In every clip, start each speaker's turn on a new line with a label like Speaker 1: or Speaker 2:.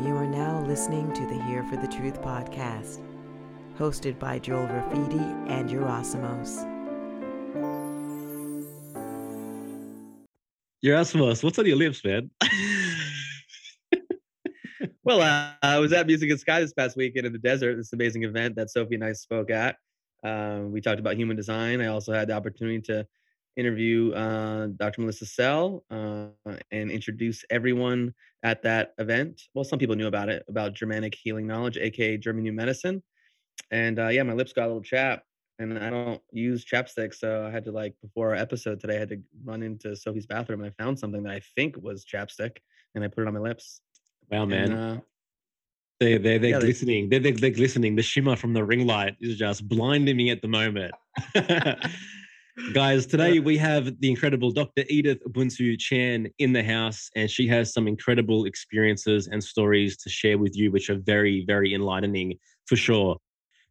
Speaker 1: You are now listening to the Here for the Truth podcast, hosted by Joel Rafidi and Yerasimos.
Speaker 2: Yerasimos, what's on your lips, man?
Speaker 3: well, uh, I was at Music and Sky this past weekend in the desert, this amazing event that Sophie and I spoke at. Um, we talked about human design. I also had the opportunity to interview uh, Dr. Melissa Sell uh, and introduce everyone at that event. Well, some people knew about it, about Germanic healing knowledge, aka German New Medicine. And uh, yeah, my lips got a little chap, and I don't use chapstick, so I had to like before our episode today, I had to run into Sophie's bathroom and I found something that I think was chapstick, and I put it on my lips.
Speaker 2: Wow, man.
Speaker 3: And, uh,
Speaker 2: they they they're
Speaker 3: yeah, they-
Speaker 2: glistening. They, they they're glistening. The shimmer from the ring light is just blinding me at the moment. Guys, today we have the incredible Dr. Edith Ubuntu Chan in the house, and she has some incredible experiences and stories to share with you, which are very, very enlightening for sure.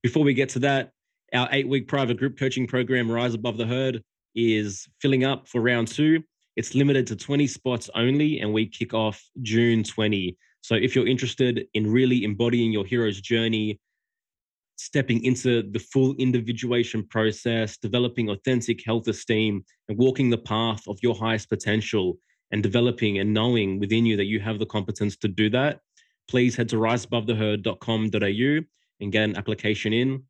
Speaker 2: Before we get to that, our eight week private group coaching program, Rise Above the Herd, is filling up for round two. It's limited to 20 spots only, and we kick off June 20. So if you're interested in really embodying your hero's journey, stepping into the full individuation process, developing authentic health esteem, and walking the path of your highest potential, and developing and knowing within you that you have the competence to do that, please head to riseabovetheherd.com.au and get an application in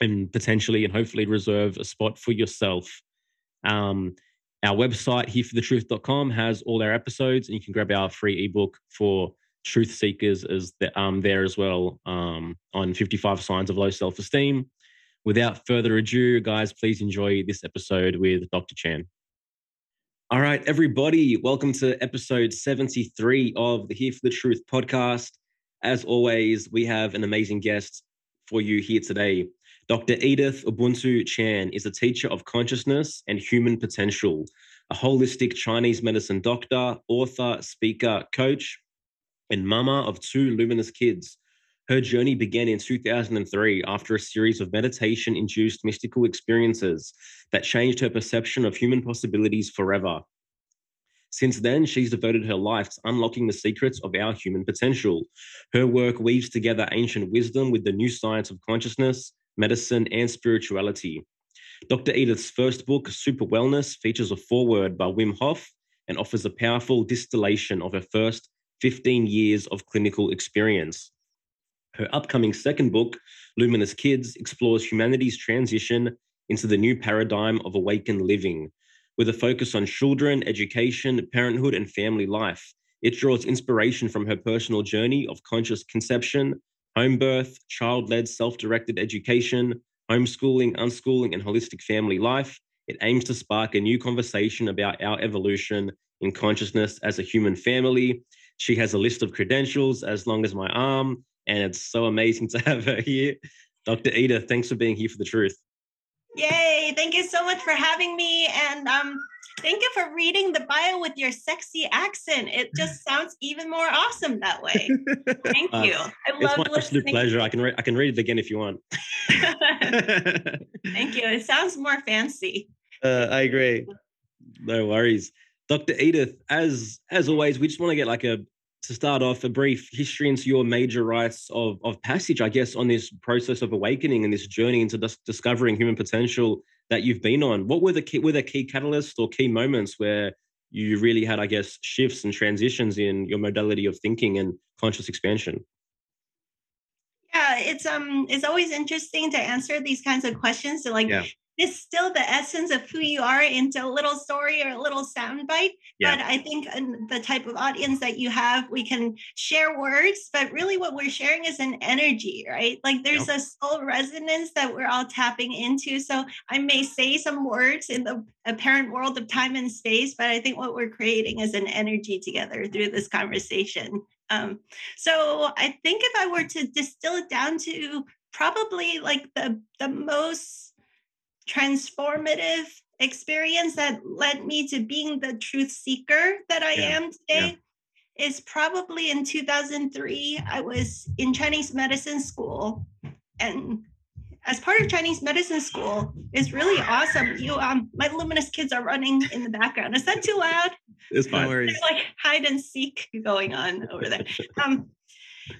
Speaker 2: and potentially and hopefully reserve a spot for yourself. Um, our website, hereforthetruth.com, has all our episodes, and you can grab our free ebook for truth seekers is the, um, there as well um, on 55 signs of low self-esteem. Without further ado, guys, please enjoy this episode with Dr. Chan. All right, everybody, welcome to episode 73 of the Here for the Truth podcast. As always, we have an amazing guest for you here today. Dr. Edith Ubuntu Chan is a teacher of consciousness and human potential, a holistic Chinese medicine doctor, author, speaker, coach, and mama of two luminous kids. Her journey began in 2003 after a series of meditation induced mystical experiences that changed her perception of human possibilities forever. Since then, she's devoted her life to unlocking the secrets of our human potential. Her work weaves together ancient wisdom with the new science of consciousness, medicine, and spirituality. Dr. Edith's first book, Super Wellness, features a foreword by Wim Hof and offers a powerful distillation of her first 15 years of clinical experience. Her upcoming second book, Luminous Kids, explores humanity's transition into the new paradigm of awakened living. With a focus on children, education, parenthood, and family life, it draws inspiration from her personal journey of conscious conception, home birth, child led self directed education, homeschooling, unschooling, and holistic family life. It aims to spark a new conversation about our evolution in consciousness as a human family. She has a list of credentials as long as my arm, and it's so amazing to have her here. Dr. Edith, thanks for being here for the truth.
Speaker 4: Yay! Thank you so much for having me, and um, thank you for reading the bio with your sexy accent. It just sounds even more awesome that way. Thank
Speaker 2: Uh,
Speaker 4: you. I
Speaker 2: It's
Speaker 4: love
Speaker 2: my absolute pleasure. I can re- I can read it again if you want.
Speaker 4: Thank you. It sounds more fancy.
Speaker 3: uh, I agree.
Speaker 2: No worries. Dr. Edith, as as always, we just want to get like a to start off a brief history into your major rites of, of passage, I guess, on this process of awakening and this journey into dis- discovering human potential that you've been on. What were the key were the key catalysts or key moments where you really had, I guess, shifts and transitions in your modality of thinking and conscious expansion?
Speaker 4: Yeah, it's um, it's always interesting to answer these kinds of questions. To like
Speaker 2: Yeah.
Speaker 4: Distill the essence of who you are into a little story or a little soundbite.
Speaker 2: Yeah.
Speaker 4: But I think in the type of audience that you have, we can share words, but really what we're sharing is an energy, right? Like there's a soul resonance that we're all tapping into. So I may say some words in the apparent world of time and space, but I think what we're creating is an energy together through this conversation. Um, so I think if I were to distill it down to probably like the the most transformative experience that led me to being the truth seeker that I
Speaker 2: Yeah,
Speaker 4: am today is probably in 2003. I was in Chinese medicine school and as part of Chinese medicine school it's really awesome. You um my luminous kids are running in the background. Is that too loud?
Speaker 2: It's fine.
Speaker 3: worries.
Speaker 4: There's like hide and seek going on over there. Um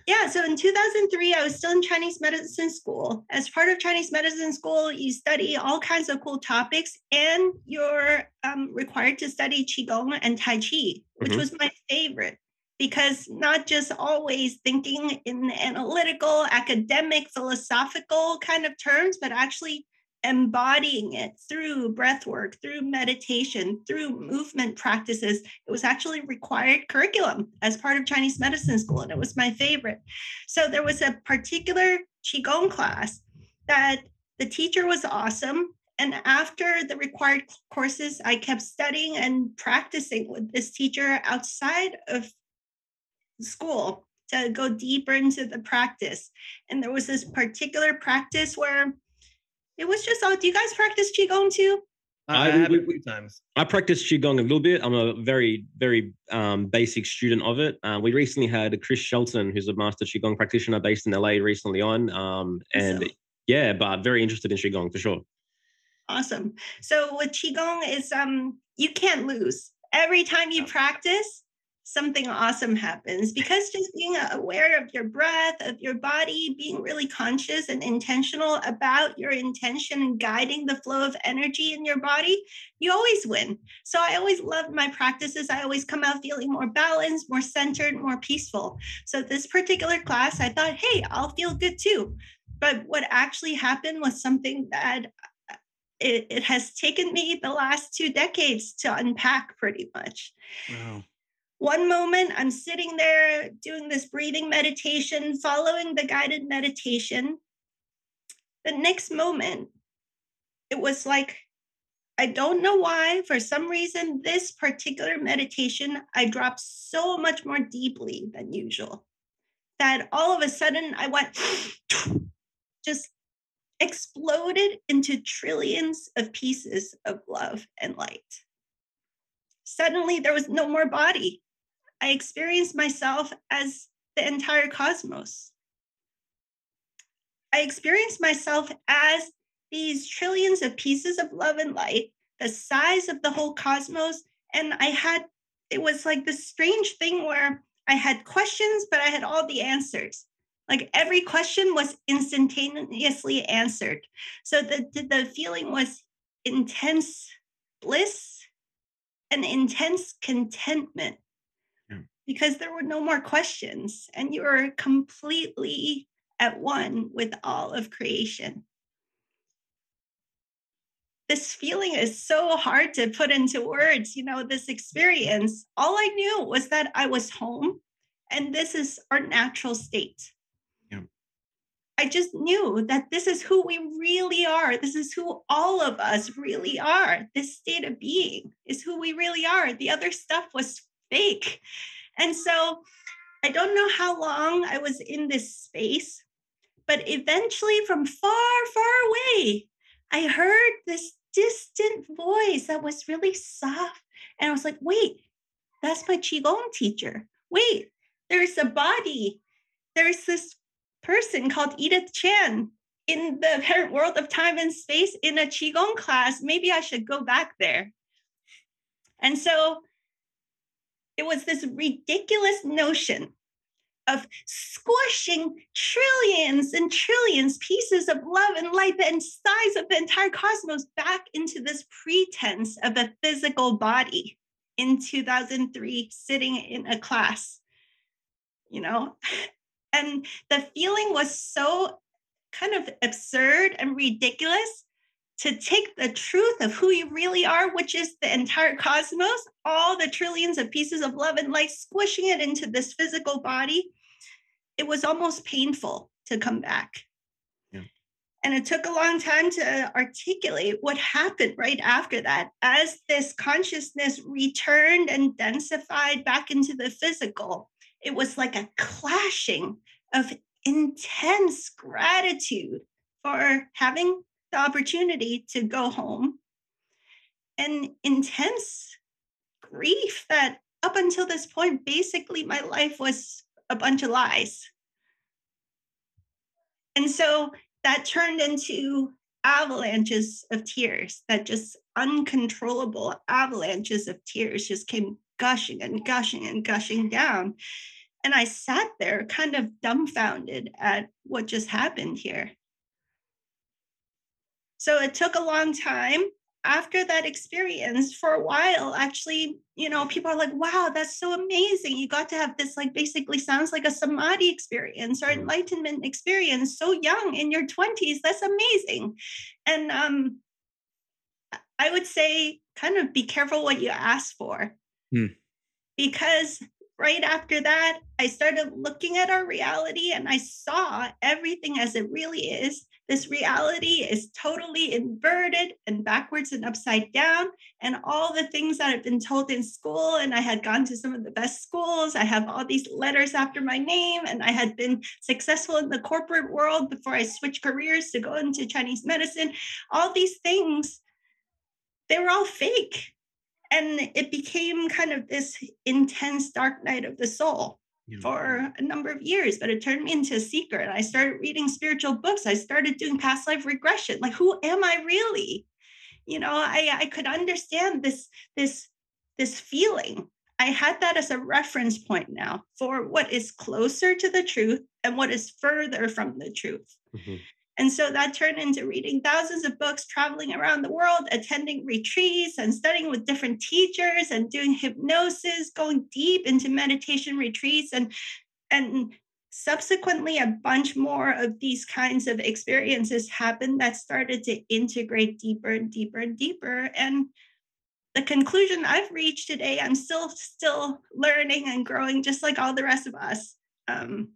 Speaker 4: Yeah, so in 2003, I was still in Chinese medicine school. As part of Chinese medicine school, you study all kinds of cool topics, and you're um, required to study Qigong and Tai Chi, which mm-hmm. was my favorite because not just always thinking in analytical, academic, philosophical kind of terms, but actually embodying it through breath work, through meditation, through movement practices. It was actually required curriculum as part of Chinese medicine school, and it was my favorite. So there was a particular Qigong class that the teacher was awesome. And after the required courses, I kept studying and practicing with this teacher outside of school to go deeper into the practice. And there was this particular practice where it was just all. Do you guys practice qigong too?
Speaker 3: I, I have a few times.
Speaker 2: I practice qigong a little bit. I'm a very, very um, basic student of it. Uh, we recently had Chris Shelton, who's a master qigong practitioner based in LA, recently on. Um, and so, yeah, but very interested in qigong for sure.
Speaker 4: Awesome. So with qigong is um you can't lose. Every time you practice, something awesome happens because just being aware of your breath, of your body, being really conscious and intentional about your intention and guiding the flow of energy in your body, you always win. So I always love my practices. I always come out feeling more balanced, more centered, more peaceful. So this particular class, I thought, hey, I'll feel good too. But what actually happened was something that uh, it, it has taken me the last two decades to unpack pretty much. Wow one moment I'm sitting there doing this breathing meditation, following the guided meditation. The next moment, it was like, I don't know why, for some reason, this particular meditation, I dropped so much more deeply than usual that all of a sudden I went just exploded into trillions of pieces of love and light. Suddenly, there was no more body. I experienced myself as the entire cosmos. I experienced myself as these trillions of pieces of love and light, the size of the whole cosmos. And I had, it was like this strange thing where I had questions, but I had all the answers. Like every question was instantaneously answered. So the, the feeling was intense bliss and intense contentment because there were no more questions and you were completely at one with all of creation. This feeling is so hard to put into words, you know, this experience. All I knew was that I was home and this is our natural state. Yeah. I just knew that this is who we really are. This is who all of us really are. This state of being is who we really are. The other stuff was fake. And so I don't know how long I was in this space, but eventually from far, far away, I heard this distant voice that was really soft. And I was like, wait, that's my Qigong teacher. Wait, there's a body. There's this person called Edith Chan in the apparent world of time and space in a Qigong class. Maybe I should go back there. And so it was this ridiculous notion of squishing trillions and trillions pieces of love and light and size of the entire cosmos back into this pretense of a physical body in 2003 sitting in a class you know? And the feeling was so kind of absurd and ridiculous to take the truth of who you really are, which is the entire cosmos, all the trillions of pieces of love and light, squishing it into this physical body, it was almost painful to come back. Yeah. And it took a long time to uh, articulate what happened right after that. As this consciousness returned and densified back into the physical, it was like a clashing of intense gratitude for having the opportunity to go home and intense grief that up until this point, basically my life was a bunch of lies. And so that turned into avalanches of tears, that just uncontrollable avalanches of tears just came gushing and gushing and gushing down. And I sat there kind of dumbfounded at what just happened here. So it took a long time after that experience for a while actually you know people are like wow that's so amazing you got to have this like basically sounds like a samadhi experience or mm. enlightenment experience so young in your 20s that's amazing and um i would say kind of be careful what you ask for hmm. because right after that, I started looking at our reality and I saw everything as it really is. This reality is totally inverted and backwards and upside down. And all the things that I've been told in school, and I had gone to some of the best schools, I have all these letters after my name, and I had been successful in the corporate world before I switched careers to go into Chinese medicine. All these things, they were all fake and it became kind of this intense dark night of the soul. For a number of years but it turned me into a seeker and i started reading spiritual books. I started doing past life regression. Like who am i really? You know i i could understand this this this feeling. I had that as a reference point now for what is closer to the truth and what is further from the truth. Mm-hmm. And so that turned into reading thousands of books, traveling around the world, attending retreats and studying with different teachers and doing hypnosis, going deep into meditation retreats and and subsequently a bunch more of these kinds of experiences happened that started to integrate deeper and deeper and deeper. And the conclusion i've reached today i'm still still learning and growing just like all the rest of us um,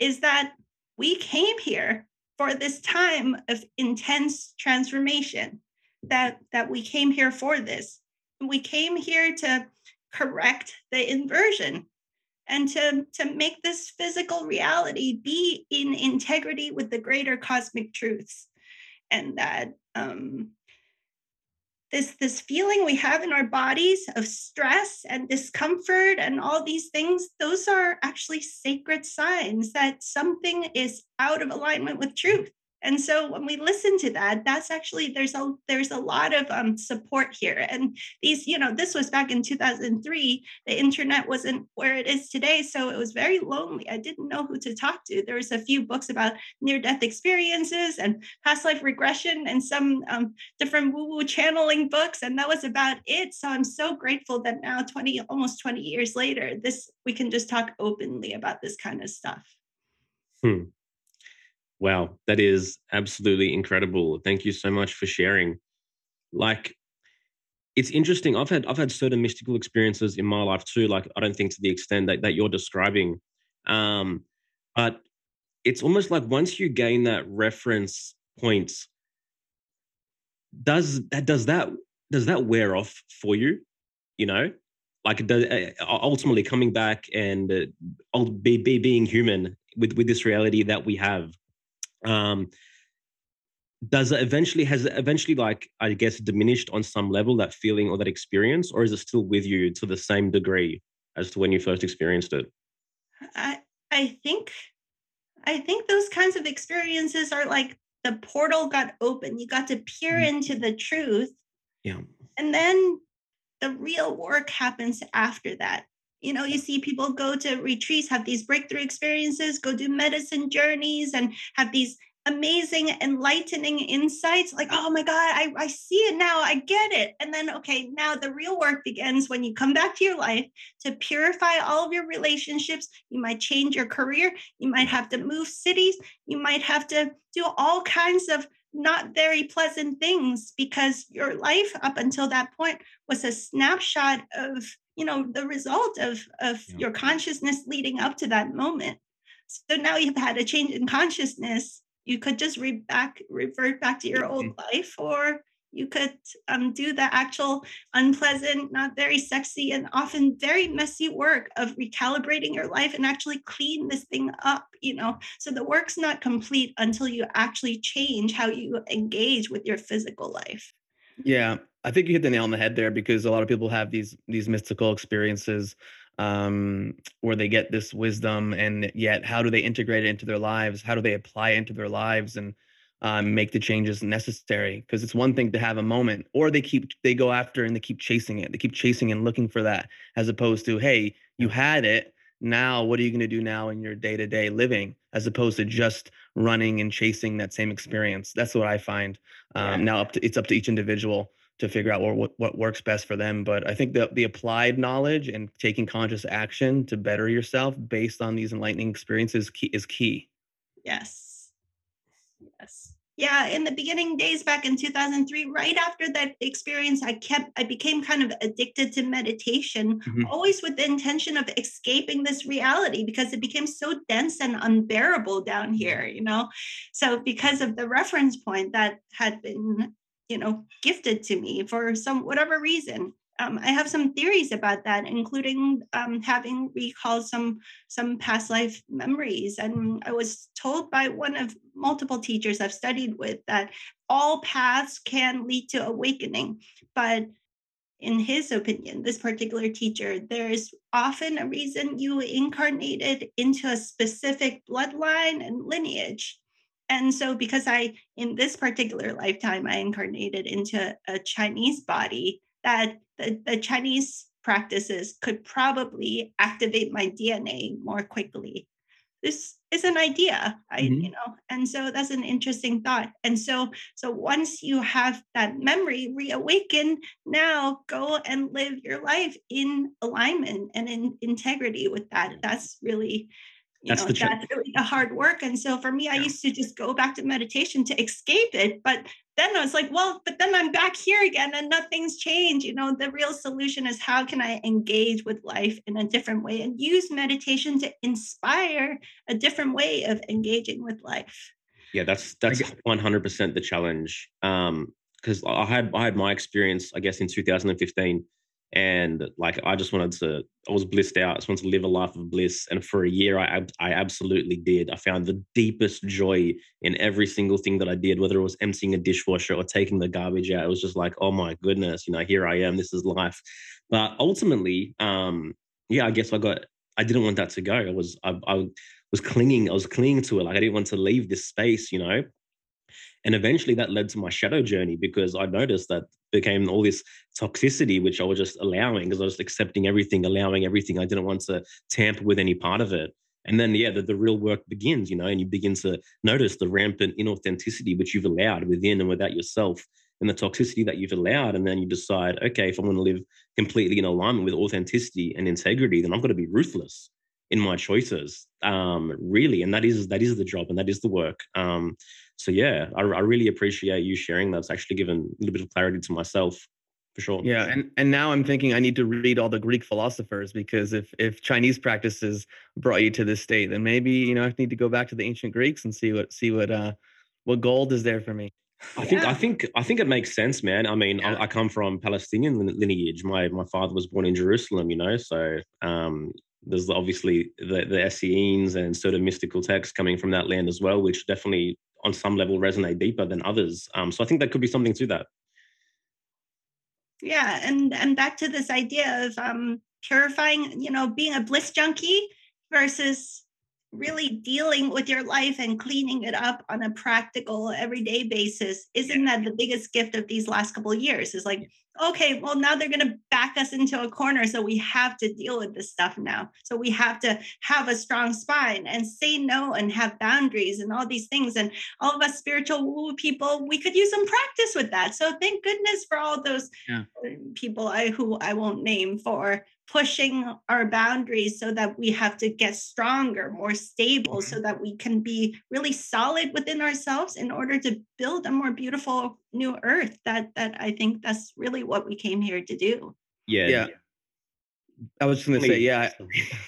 Speaker 4: is that we came here for this time of intense transformation that that we came here for this. We came here to correct the inversion and to to make this physical reality be in integrity with the greater cosmic truths. And that um, this this feeling we have in our bodies of stress and discomfort and all these things those are actually sacred signs that something is out of alignment with truth and so when we listen to that that's actually there's a there's a lot of um, support here. And these you know this was back in 2003 the internet wasn't where it is today so it was very lonely. I didn't know who to talk to. There was a few books about near death experiences and past life regression and some um, different woo woo channeling books and that was about it. So i'm so grateful that now 20 almost 20 years later this we can just talk openly about this kind of stuff.
Speaker 2: Hmm. Wow, that is absolutely incredible. Thank you so much for sharing. Like it's interesting. I've had I've had certain mystical experiences in my life too. Like I don't think to the extent that, that you're describing. Um, but it's almost like once you gain that reference point, does that does that does that wear off for you? You know, like does, ultimately coming back and uh, be, be being human with with this reality that we have um, does it eventually has it eventually like i guess diminished on some level that feeling or that experience or is it still with you to the same degree as to when you first experienced it?
Speaker 4: I i think i think those kinds of experiences are like the portal got open. You got to peer mm-hmm. into the truth
Speaker 2: yeah.
Speaker 4: and then the real work happens after that you know you see people go to retreats have these breakthrough experiences go do medicine journeys and have these amazing enlightening insights like oh my god I, I see it now i get it. And then okay now the real work begins when you come back to your life to purify all of your relationships. You might change your career you might have to move cities you might have to do all kinds of not very pleasant things because your life up until that point was a snapshot of you know the result of of yeah. your consciousness leading up to that moment. So now you've had a change in consciousness. You could just re- back revert back to your old mm-hmm. life or you could um, do the actual unpleasant not very sexy and often very messy work of recalibrating your life and actually clean this thing up you know? So the work's not complete until you actually change how you engage with your physical life.
Speaker 3: Yeah I think you hit the nail on the head there because a lot of people have these these mystical experiences um, where they get this wisdom, and yet how do they integrate it into their lives? How do they apply it into their lives and um, make the changes necessary? Because it's one thing to have a moment, or they keep they go after and they keep chasing it. They keep chasing and looking for that, as opposed to hey, you had it. now what are you going to do now in your day-to-day living as opposed to just running and chasing that same experience that's what i find um, yeah. now up to, it's up to each individual to figure out what, what works best for them but i think the, the applied knowledge and taking conscious action to better yourself based on these enlightening experiences key, is key.
Speaker 4: Yes. Yes. Yeah in the beginning days back in 2003 right after that experience i kept i became kind of addicted to meditation mm-hmm. always with the intention of escaping this reality because it became so dense and unbearable down here you know? So because of the reference point that had been you know gifted to me for some whatever reason um, I have some theories about that, including um, having recalled some some past life memories. And I was told by one of multiple teachers I've studied with that all paths can lead to awakening, but in his opinion, this particular teacher, there's often a reason you incarnated into a specific bloodline and lineage. And so, because I, in this particular lifetime, I incarnated into a Chinese body, that the, the Chinese practices could probably activate my DNA more quickly. This is an idea, I, mm-hmm. you know, and so that's an interesting thought. And so, so once you have that memory reawaken, now go and live your life in alignment and in integrity with that. That's really that's know, the that's really the hard work. And so for me, I used to just go back to meditation to escape it. But then I was like, well, but then I'm back here again and nothing's changed. You know, the real solution is how can I engage with life in a different way and use meditation to inspire a different way of engaging with life.
Speaker 2: Yeah, that's that's 100% the challenge. Um, because I had I had my experience, I guess, in 2015 and like I just wanted to, I was blissed out. I just wanted to live a life of bliss, and for a year, I I absolutely did. I found the deepest joy in every single thing that I did, whether it was emptying a dishwasher or taking the garbage out. It was just like, oh my goodness, you know, here I am. This is life. But ultimately, um, yeah, I guess I got. I didn't want that to go. I was I, I was clinging. I was clinging to it. Like I didn't want to leave this space, you know. And eventually that led to my shadow journey because I noticed that became all this toxicity, which I was just allowing because I was accepting everything, allowing everything. I didn't want to tamper with any part of it. And then, yeah, the, the real work begins, you know, and you begin to notice the rampant inauthenticity which you've allowed within and without yourself and the toxicity that you've allowed. And then you decide, okay, if I'm going to live completely in alignment with authenticity and integrity, then I'm going to be ruthless in my choices um really and that is that is the job and that is the work um so yeah I, I really appreciate you sharing that it's actually given a little bit of clarity to myself for sure
Speaker 3: yeah and and now i'm thinking i need to read all the greek philosophers because if if chinese practices brought you to this state then maybe you know i need to go back to the ancient greeks and see what see what uh what gold is there for me
Speaker 2: I think yeah. I think I think it makes sense, man. I mean, yeah. I, I, come from Palestinian lineage. My my father was born in Jerusalem, you know, so um, there's obviously the, the Essenes and sort of mystical texts coming from that land as well, which definitely on some level resonate deeper than others. Um, so I think that could be something to that.
Speaker 4: Yeah, and and back to this idea of um, purifying, you know, being a bliss junkie versus really dealing with your life and cleaning it up on a practical everyday basis isn't that the biggest gift of these last couple of years? Is like okay well now they're going to back us into a corner so we have to deal with this stuff now. So we have to have a strong spine and say no and have boundaries and all these things. And all of us spiritual woo people we could use some practice with that. So thank goodness for all those yeah. people I, who i won't name for pushing our boundaries so that we have to get stronger, more stable, so mm-hmm. that we can be really solid within ourselves in order to build a more beautiful new earth. That that I think that's really what we came here to do.
Speaker 3: Yeah. Yeah. I was gonna say, yeah.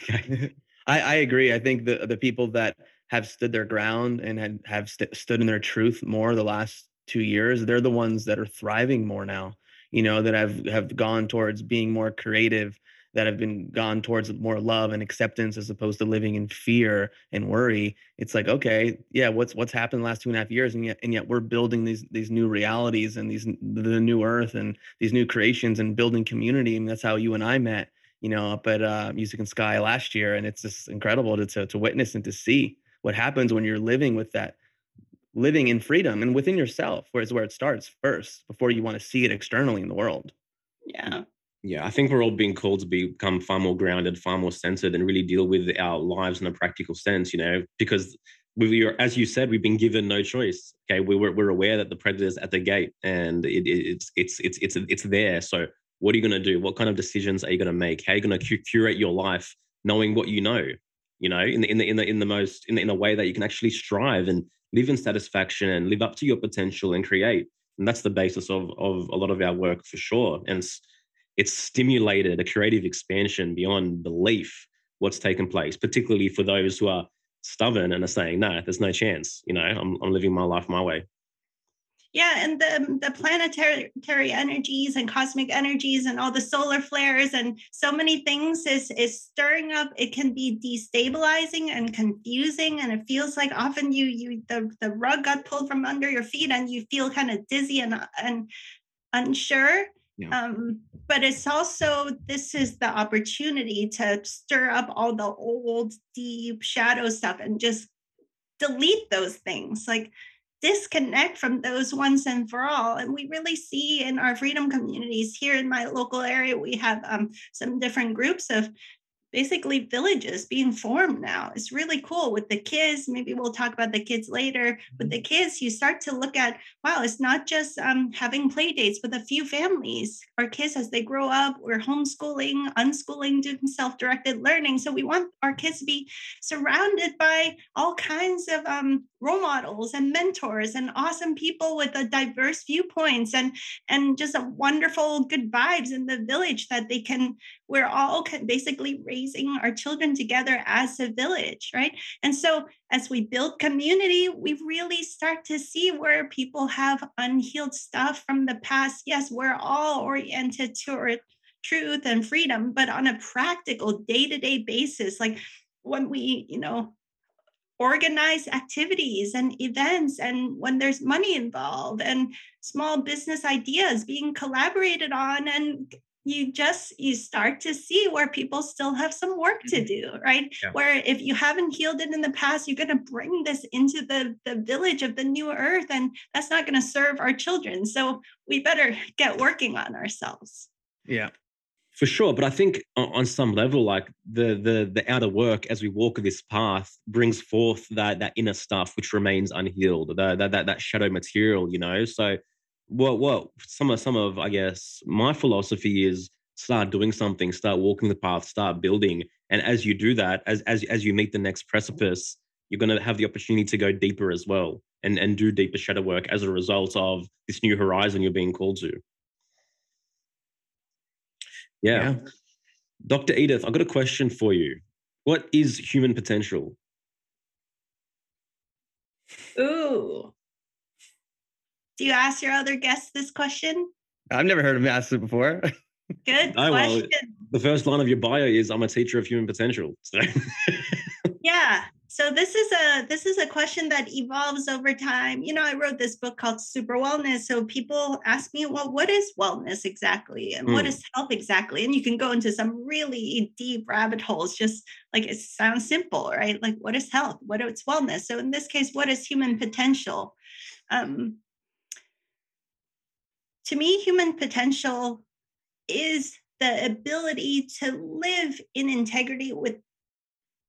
Speaker 3: I, I agree. I think the the people that have stood their ground and had, have st- stood in their truth more the last two years, they're the ones that are thriving more now. You know, that have have gone towards being more creative, that have been gone towards more love and acceptance as opposed to living in fear and worry it's like okay yeah what's what's happened the last two and a half years? And yet and yet we're building these these new realities and these the new earth and these new creations and building community. And that's how you and i met you know up at uh, music and sky last year. And it's just incredible to, to to witness and to see what happens when you're living with that living in freedom and within yourself where it's where it starts first before you want to see it externally in the world.
Speaker 4: Yeah
Speaker 2: Yeah, I think we're all being called to become far more grounded, far more centered, and really deal with our lives in a practical sense. You know, because we are, as you said, we've been given no choice. Okay, we, we're we're aware that the predator's at the gate, and it, it's it's it's it's it's there. So, what are you going to do? What kind of decisions are you going to make? How are you going to curate your life, knowing what you know? You know, in the in the in the in the most in the, in a way that you can actually strive and live in satisfaction and live up to your potential and create. And that's the basis of of a lot of our work for sure. And it's, stimulated a creative expansion beyond belief what's taken place, particularly for those who are stubborn and are saying, no, there's no chance. You know, I'm, I'm living my life my way.
Speaker 4: Yeah, and the the planetary energies and cosmic energies and all the solar flares and so many things is is stirring up. It can be destabilizing and confusing, and it feels like often you you the the rug got pulled from under your feet and you feel kind of dizzy and and unsure. Yeah. Um, but it's also this is the opportunity to stir up all the old deep shadow stuff and just delete those things like disconnect from those once and for all. And we really see in our freedom communities here in my local area we have um, some different groups of basically villages being formed now. It's really cool with the kids. Maybe we'll talk about the kids later. With the mm-hmm. kids, you start to look at wow, it's not just um, having play dates with a few families. Our kids, as they grow up, we're homeschooling, unschooling, doing self directed learning. So we want our kids to be surrounded by all kinds of um, role models and mentors and awesome people with a diverse viewpoints and and just a wonderful good vibes in the village that they can we're all basically raising our children together as a village right? And so as we build community we really start to see where people have unhealed stuff from the past. Yes we're all oriented toward truth and freedom but on a practical day-to-day basis like when we you know organize activities and events and when there's money involved and small business ideas being collaborated on and you just you start to see where people still have some work to mm-hmm. do right yeah. where if you haven't healed it in the past you're going to bring this into the the village of the new earth and that's not going to serve our children so we better get working on ourselves
Speaker 3: yeah
Speaker 2: for sure, but I think on some level, like the the the outer work as we walk this path brings forth that that inner stuff which remains unhealed, that that that, that shadow material, you know. So, what what some of some of I guess my philosophy is start doing something, start walking the path, start building, and as you do that, as as as you meet the next precipice, you're going to have the opportunity to go deeper as well, and and do deeper shadow work as a result of this new horizon you're being called to. Yeah. yeah. Dr. Edith, I've got a question for you. What is human potential?
Speaker 4: Ooh. Do you ask your other guests this question?
Speaker 3: I've never heard of him ask it before.
Speaker 4: Good question. Well,
Speaker 2: the first line of your bio is I'm a teacher of human potential. So.
Speaker 4: yeah so this is a this is a question that evolves over time you know i wrote this book called super wellness so people ask me well what is wellness exactly and mm. what hmm. health exactly and you can go into some really deep rabbit holes just like it sounds simple right like what is health what is wellness so in this case what is human potential um, to me human potential is the ability to live in integrity with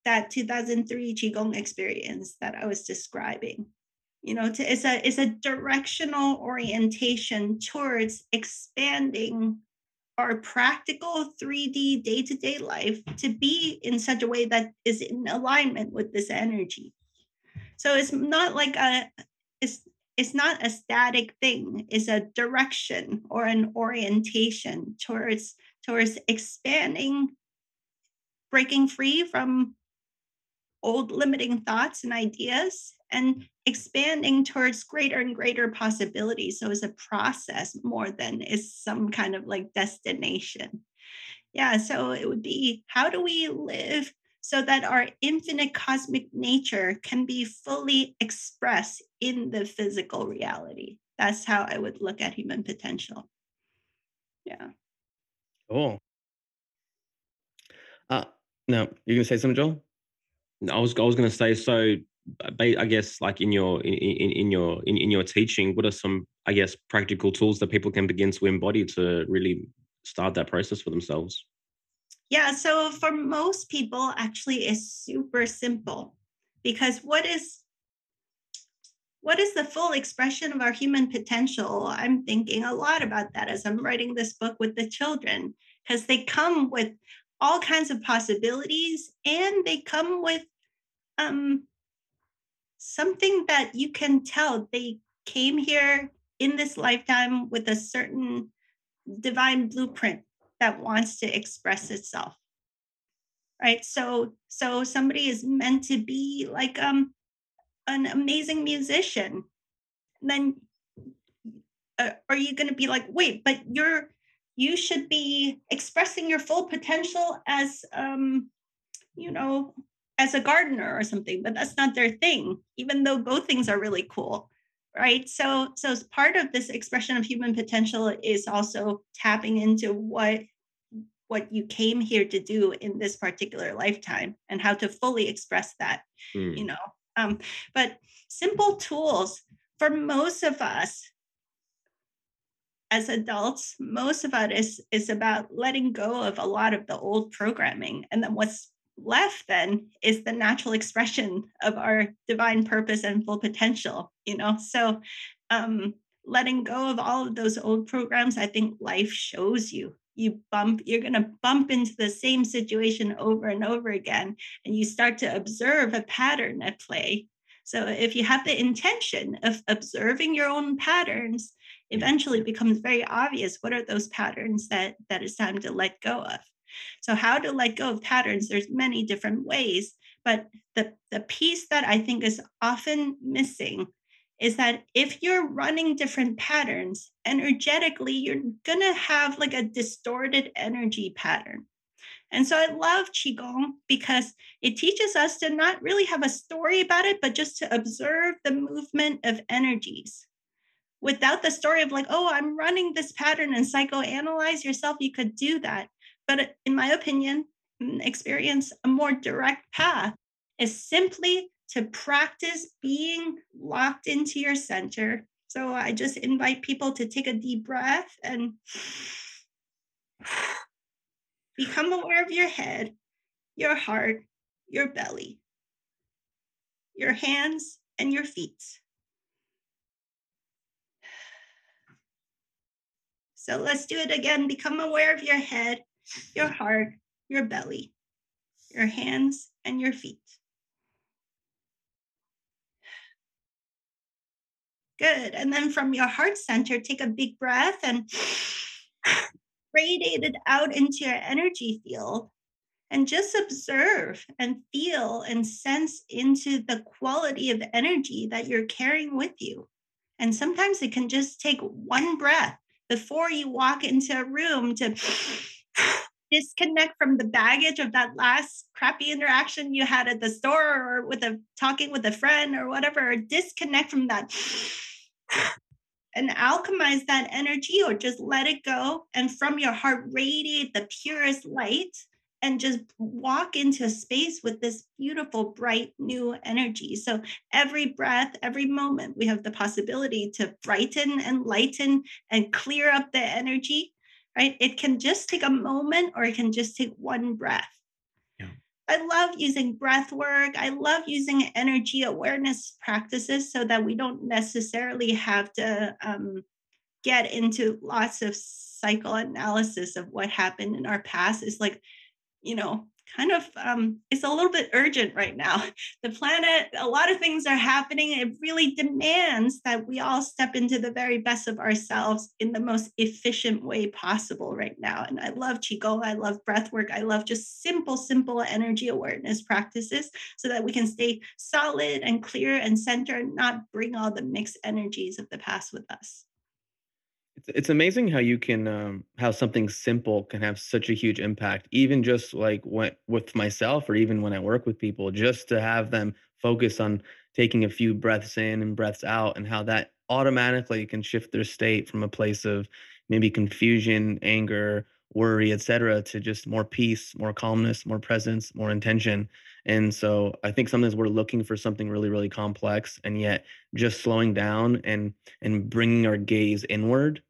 Speaker 4: that 2003 qigong experience that i was describing. You know to, it's a it's a directional orientation towards expanding our practical 3d day-to-day life to be in such a way that is in alignment with this energy. So it's not like a it's it's not a static thing it's a direction or an orientation towards towards expanding breaking free from old limiting thoughts and ideas and expanding towards greater and greater possibilities. So it's a process more than is some kind of like destination. Yeah, so it would be how do we live so that our infinite cosmic nature can be fully expressed in the physical reality? That's how I would look at human potential. Yeah.
Speaker 3: Cool. Uh, no, you gonna say something, Joel?
Speaker 2: I was I was going to say so. I guess like in your in, in, in your in, in your teaching, what are some I guess practical tools that people can begin to embody to really start that process for themselves?
Speaker 4: Yeah, so for most people, actually, it's super simple because what is what is the full expression of our human potential? I'm thinking a lot about that as I'm writing this book with the children because they come with all kinds of possibilities and they come with um, something that you can tell they came here in this lifetime with a certain divine blueprint that wants to express itself right? So so somebody is meant to be like um an amazing musician. Then uh, are you going to be like wait but you're you should be expressing your full potential as um you know as a gardener or something but that's not their thing even though both things are really cool right so so as part of this expression of human potential is also tapping into what what you came here to do in this particular lifetime and how to fully express that mm. you know um, but simple tools for most of us as adults most of it is is about letting go of a lot of the old programming and then what's left then is the natural expression of our divine purpose and full potential you know? So um letting go of all of those old programs i think life shows you. You bump you're going to bump into the same situation over and over again and you start to observe a pattern at play. So if you have the intention of observing your own patterns eventually it becomes very obvious what are those patterns that that is time to let go of so how to let go of patterns there's many different ways but the the piece that i think is often missing is that if you're running different patterns energetically you're going to have like a distorted energy pattern. And so i love qigong because it teaches us to not really have a story about it but just to observe the movement of energies. Without the story of like oh i'm running this pattern and psychoanalyze yourself you could do that but in my opinion mm, experience a more direct path is simply to practice being locked into your center. So I just invite people to take a deep breath and become aware of your head, your heart, your belly, your hands, and your feet. So let's do it again. Become aware of your head, your heart, your belly, your hands, and your feet. Good. And then from your heart center, take a big breath and radiate it out into your energy field. And just observe and feel and sense into the quality of energy that you're carrying with you. And sometimes it can just take one breath before you walk into a room to disconnect from the baggage of that last crappy interaction you had at the store or with a talking with a friend or whatever disconnect from that and alchemize that energy or just let it go and from your heart radiate the purest light and just walk into a space with this beautiful bright new energy. So every breath every moment we have the possibility to brighten and lighten and clear up the energy right it can just take a moment or it can just take one breath I love using breath work. I love using energy awareness practices so that we don't necessarily have to um, get into lots of psychoanalysis of what happened in our past. It's like, you know, kind of um, it's a little bit urgent right now. The planet, a lot of things are happening. It really demands that we all step into the very best of ourselves in the most efficient way possible right now. And I love Qigong, I love breath work, I love just simple, simple energy awareness practices so that we can stay solid and clear and centered, not bring all the mixed energies of the past with us
Speaker 3: it's, amazing how you can um, how something simple can have such a huge impact even just like when with myself or even when i work with people just to have them focus on taking a few breaths in and breaths out and how that automatically can shift their state from a place of maybe confusion anger worry etc to just more peace more calmness more presence more intention. And so i think sometimes we're looking for something really really complex and yet just slowing down and and bringing our gaze inward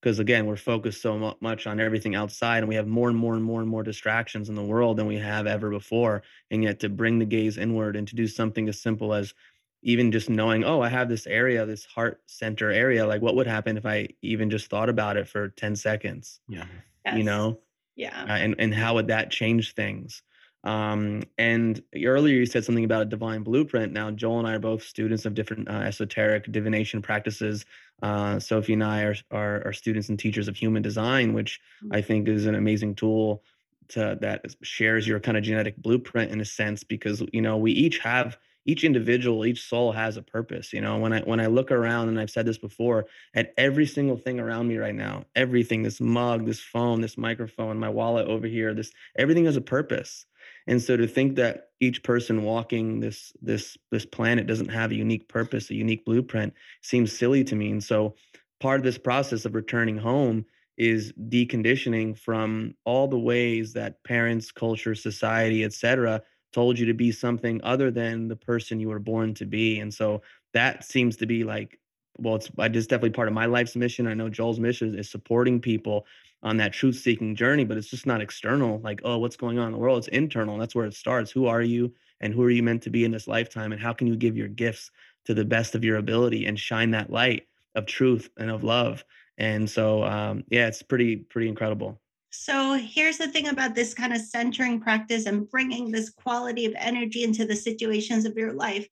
Speaker 3: because again we're focused so much on everything outside and we have more and more and more and more distractions in the world than we have ever before and yet to bring the gaze inward and to do something as simple as even just knowing oh i have this area this heart center area like what would happen if i even just thought about it for 10 seconds
Speaker 2: yeah.
Speaker 3: yes. you know?
Speaker 4: Yeah.
Speaker 3: Uh, and and how would that change things um, and earlier you said something about a divine blueprint. Now, Joel and I are both students of different uh, esoteric divination practices. Uh, Sophie and I are, are, are students and teachers of human design, which mm. I think is an amazing tool to that shares your kind of genetic blueprint in a sense because you know we each have each individual each soul has a purpose you know when i when i look around and i've said this before at every single thing around me right now everything this mug this phone this microphone my wallet over here this everything has a purpose and so to think that each person walking this this this planet doesn't have a unique purpose a unique blueprint seems silly to me. And so part of this process of returning home is deconditioning from all the ways that parents culture society etc told you to be something other than the person you were born to be. And so that seems to be like well it's just definitely part of my life's mission. I know joel's mission is supporting people on that truth seeking journey, but it's just not external, like, oh, what's going on in the world? It's internal. That's where it starts. Who are you and who are you meant to be in this lifetime? And how can you give your gifts to the best of your ability and shine that light of truth and of love? And so, um, yeah, it's pretty, pretty incredible.
Speaker 4: So here's the thing about this kind of centering practice and bringing this quality of energy into the situations of your life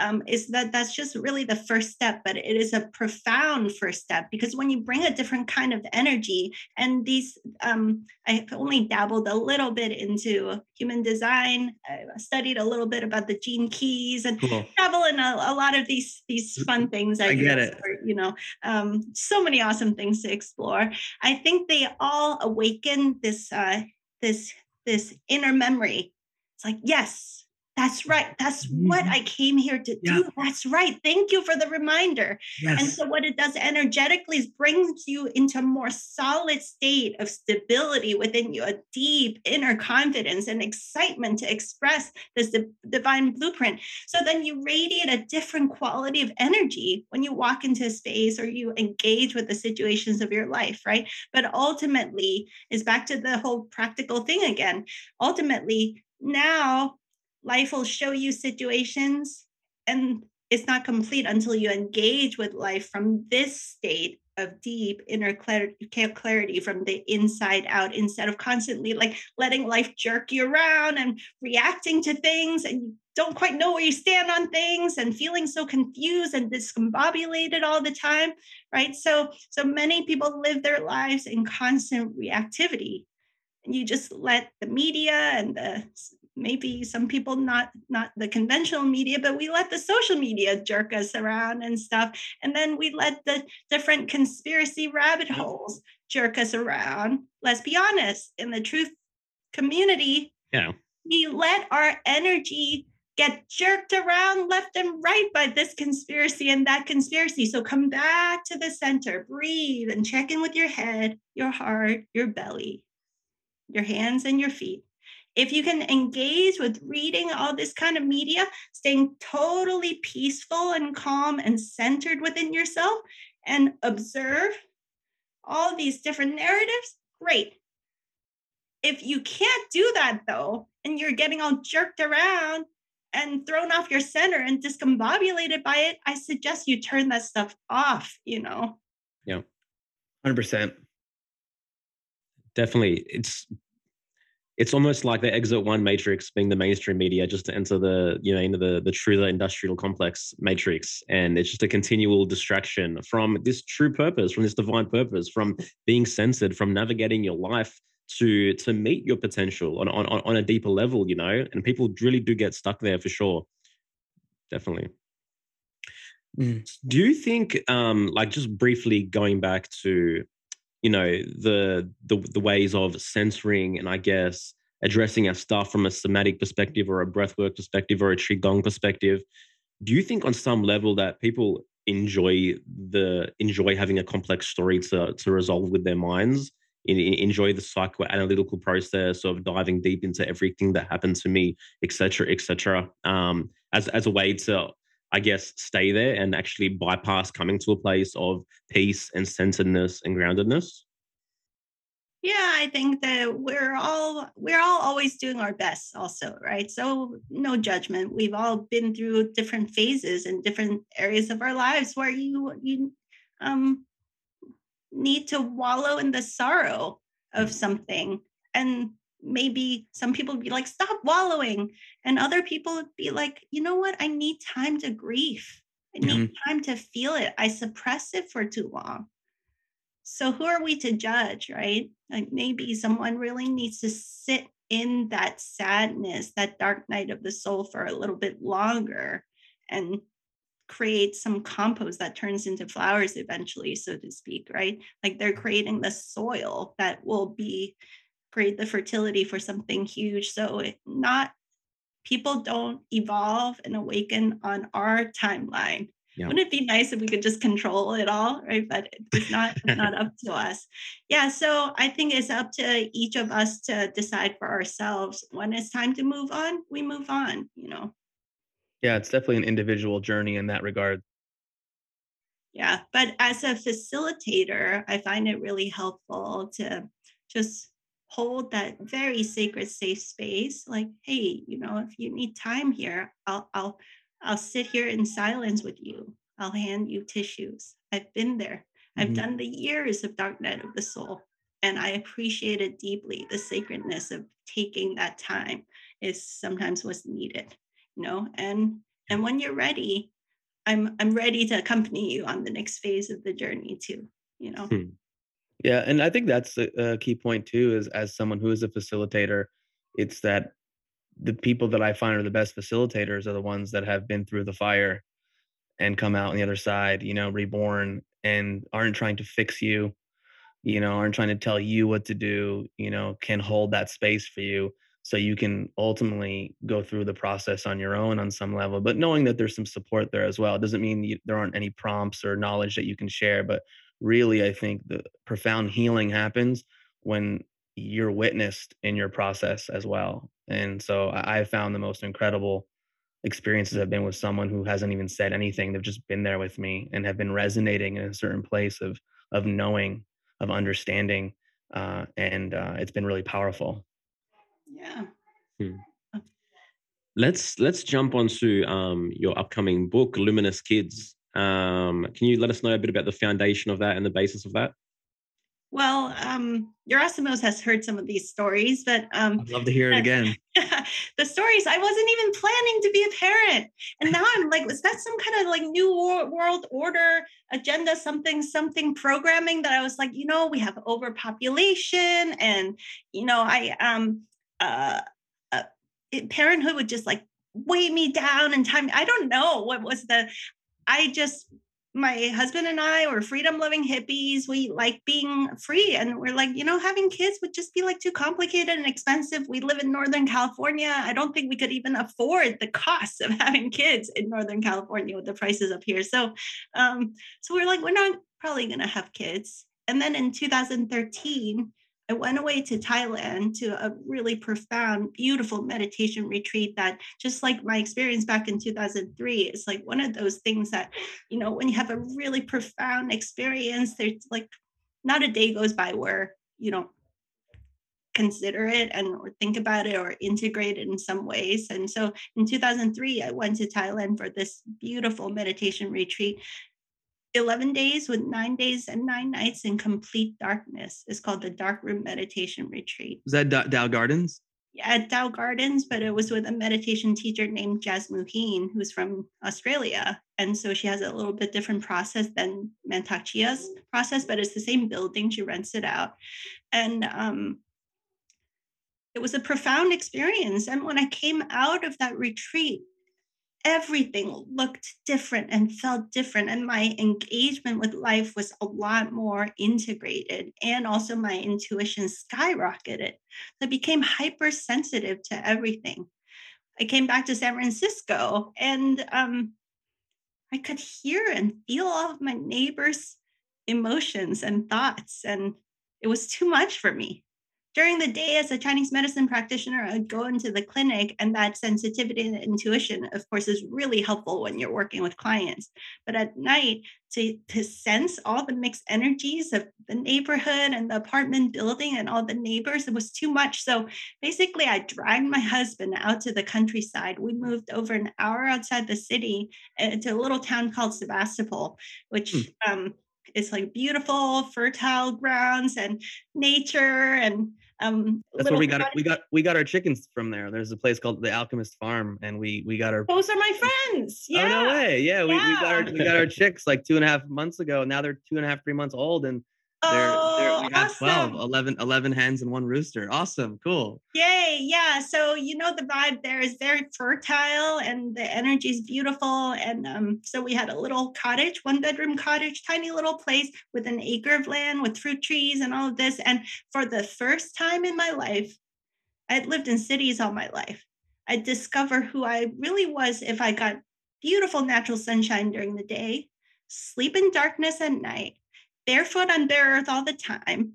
Speaker 4: um, is that that's just really the first step, but it is a profound first step because when you bring a different kind of energy, and these, um, I've only dabbled a little bit into human design. I studied a little bit about the gene keys and cool. dabble in a, a, lot of these these mm, fun things.
Speaker 3: I, I get it.
Speaker 4: you know, um, so many awesome things to explore. I think they all awaken this uh, this this inner memory. It's like yes, that's right. That's mm-hmm. what I came here to yeah. do. That's right. Thank you for the reminder. Yes. And so, what it does energetically is brings you into a more solid state of stability within you, a deep inner confidence and excitement to express this divine blueprint. So, then you radiate a different quality of energy when you walk into a space or you engage with the situations of your life, right? But ultimately, is back to the whole practical thing again. Ultimately, now life will show you situations and it's not complete until you engage with life from this state of deep inner clarity from the inside out instead of constantly like letting life jerk you around and reacting to things and you don't quite know where you stand on things and feeling so confused and discombobulated all the time right? So so many people live their lives in constant reactivity. And you just let the media and the maybe some people not not the conventional media but we let the social media jerk us around and stuff and then we let the different conspiracy rabbit holes jerk us around let's be honest in the truth community
Speaker 2: yeah
Speaker 4: we let our energy get jerked around left and right by this conspiracy and that conspiracy. So come back to the center, breathe, and check in with your head, your heart, your belly, your hands, and your feet. If you can engage with reading all this kind of media, staying totally peaceful and calm and centered within yourself and observe all these different narratives, great. If you can't do that though, and you're getting all jerked around and thrown off your center and discombobulated by it, I suggest you turn that stuff off, you know?
Speaker 2: Yeah.
Speaker 3: 100%.
Speaker 2: Definitely. It's it's almost like the exit one matrix being the mainstream media just to enter the you know into the the true industrial complex matrix. And it's just a continual distraction from this true purpose from this divine purpose from being censored from navigating your life to to meet your potential on on, on a deeper level you know? And people really do get stuck there for sure. Definitely. Mm. do you think um like just briefly going back to you know the the the ways of censoring and I guess addressing our stuff from a somatic perspective or a breathwork perspective or a qigong perspective. Do you think on some level that people enjoy the enjoy having a complex story to to resolve with their minds? In, in, enjoy the psychoanalytical process of diving deep into everything that happened to me, etc., etc. Um, as as a way to I guess, stay there and actually bypass coming to a place of peace and centeredness and groundedness?
Speaker 4: Yeah, I think that we're all we're all always doing our best also, right? So no judgment. We've all been through different phases and different areas of our lives where you you um need to wallow in the sorrow of mm. something and maybe some people would be like stop wallowing and other people would be like you know what? I need time to grieve i need mm-hmm. time to feel it. I suppress it for too long. So who are we to judge right? Like maybe someone really needs to sit in that sadness that dark night of the soul for a little bit longer and create some compost that turns into flowers eventually so to speak right? Like they're creating the soil that will be create the fertility for something huge. So not people don't evolve and awaken on our timeline. Yeah. Wouldn't it be nice if we could just control it all, right? But it's not it's not up to us. Yeah, so I think it's up to each of us to decide for ourselves when it's time to move on. We move on, you know.
Speaker 3: Yeah, it's definitely an individual journey in that regard.
Speaker 4: Yeah, but as a facilitator, I find it really helpful to just hold that very sacred safe space like hey you know if you need time here i'll i'll i'll sit here in silence with you. I'll hand you tissues. I've been there. I've mm-hmm. done the years of dark night of the soul and i appreciate it deeply. The sacredness of taking that time is sometimes what's needed you know? And and when you're ready i'm i'm ready to accompany you on the next phase of the journey too you know? Hmm.
Speaker 3: Yeah, and I think that's a, a key point too. Is as someone who is a facilitator, it's that the people that I find are the best facilitators are the ones that have been through the fire and come out on the other side, you know, reborn and aren't trying to fix you, you know, aren't trying to tell you what to do, you know, can hold that space for you so you can ultimately go through the process on your own on some level but knowing that there's some support there as well it doesn't mean you, there aren't any prompts or knowledge that you can share but really i think the profound healing happens when you're witnessed in your process as well and so i have found the most incredible experiences have been with someone who hasn't even said anything they've just been there with me and have been resonating in a certain place of of knowing of understanding uh, and uh, it's been really powerful.
Speaker 4: Yeah. Hmm.
Speaker 2: let's let's jump onto um, your upcoming book luminous kids um, can you let us know a bit about the foundation of that and the basis of that?
Speaker 4: Well, um, Yerasimos has heard some of these stories, but um,
Speaker 3: I'd love to hear it again.
Speaker 4: the stories, I wasn't even planning to be a parent. And now I'm like, was that some kind of like new world order agenda, something, something programming that I was like, you know, we have overpopulation and, you know, I, um, uh, uh, parenthood would just like weigh me down and time. I don't know what was the, I just my husband and I were freedom loving hippies. We like being free. And we're like, you know, having kids would just be like too complicated and expensive. We live in Northern California. I don't think we could even afford the cost of having kids in Northern California with the prices up here. So, um, so we're like, we're not probably going to have kids. And then in 2013, I went away to Thailand to a really profound, beautiful meditation retreat that, just like my experience back in 2003, is like one of those things that, you know, when you have a really profound experience, there's like not a day goes by where you don't consider it and or think about it or integrate it in some ways. And so in 2003, I went to Thailand for this beautiful meditation retreat 11 days with nine days and nine nights in complete darkness. It's called the Dark Room Meditation Retreat.
Speaker 3: Is that Tao Gardens?
Speaker 4: Yeah, at Tao Gardens, but it was with a meditation teacher named Jasmuheen, who's from Australia. And so she has a little bit different process than Mantak Chia's process, but it's the same building. She rents it out. And um, it was a profound experience. And when I came out of that retreat, everything looked different and felt different and my engagement with life was a lot more integrated and also my intuition skyrocketed. I became hypersensitive to everything. I came back to san francisco and um, i could hear and feel all of my neighbors emotions and thoughts and it was too much for me during the day as a Chinese medicine practitioner, I'd go into the clinic, and that sensitivity and intuition, of course, is really helpful when you're working with clients. But at night, to, to sense all the mixed energies of the neighborhood and the apartment building and all the neighbors, it was too much. So basically, I dragged my husband out to the countryside. We moved over an hour outside the city uh, to a little town called Sebastopol, which mm. um, it's like beautiful fertile grounds and nature and um
Speaker 3: that's where we got we got we got our chickens from there. There's a place called the alchemist farm and we we got our
Speaker 4: those are my friends. Yeah
Speaker 3: oh no way. Yeah, yeah. We, we got our we got our chicks like two and a half months ago now they're two and a half three months old and they're, they're, we have awesome. 12, 11, 11 hens and one rooster. Awesome. Cool.
Speaker 4: Yay. Yeah. So, you know, the vibe there is very fertile and the energy is beautiful. And um, so we had a little cottage, one bedroom cottage, tiny little place with an acre of land with fruit trees and all of this. And for the first time in my life, I'd lived in cities all my life. I discover who I really was if I got beautiful natural sunshine during the day, sleep in darkness at night, barefoot on bare earth all the time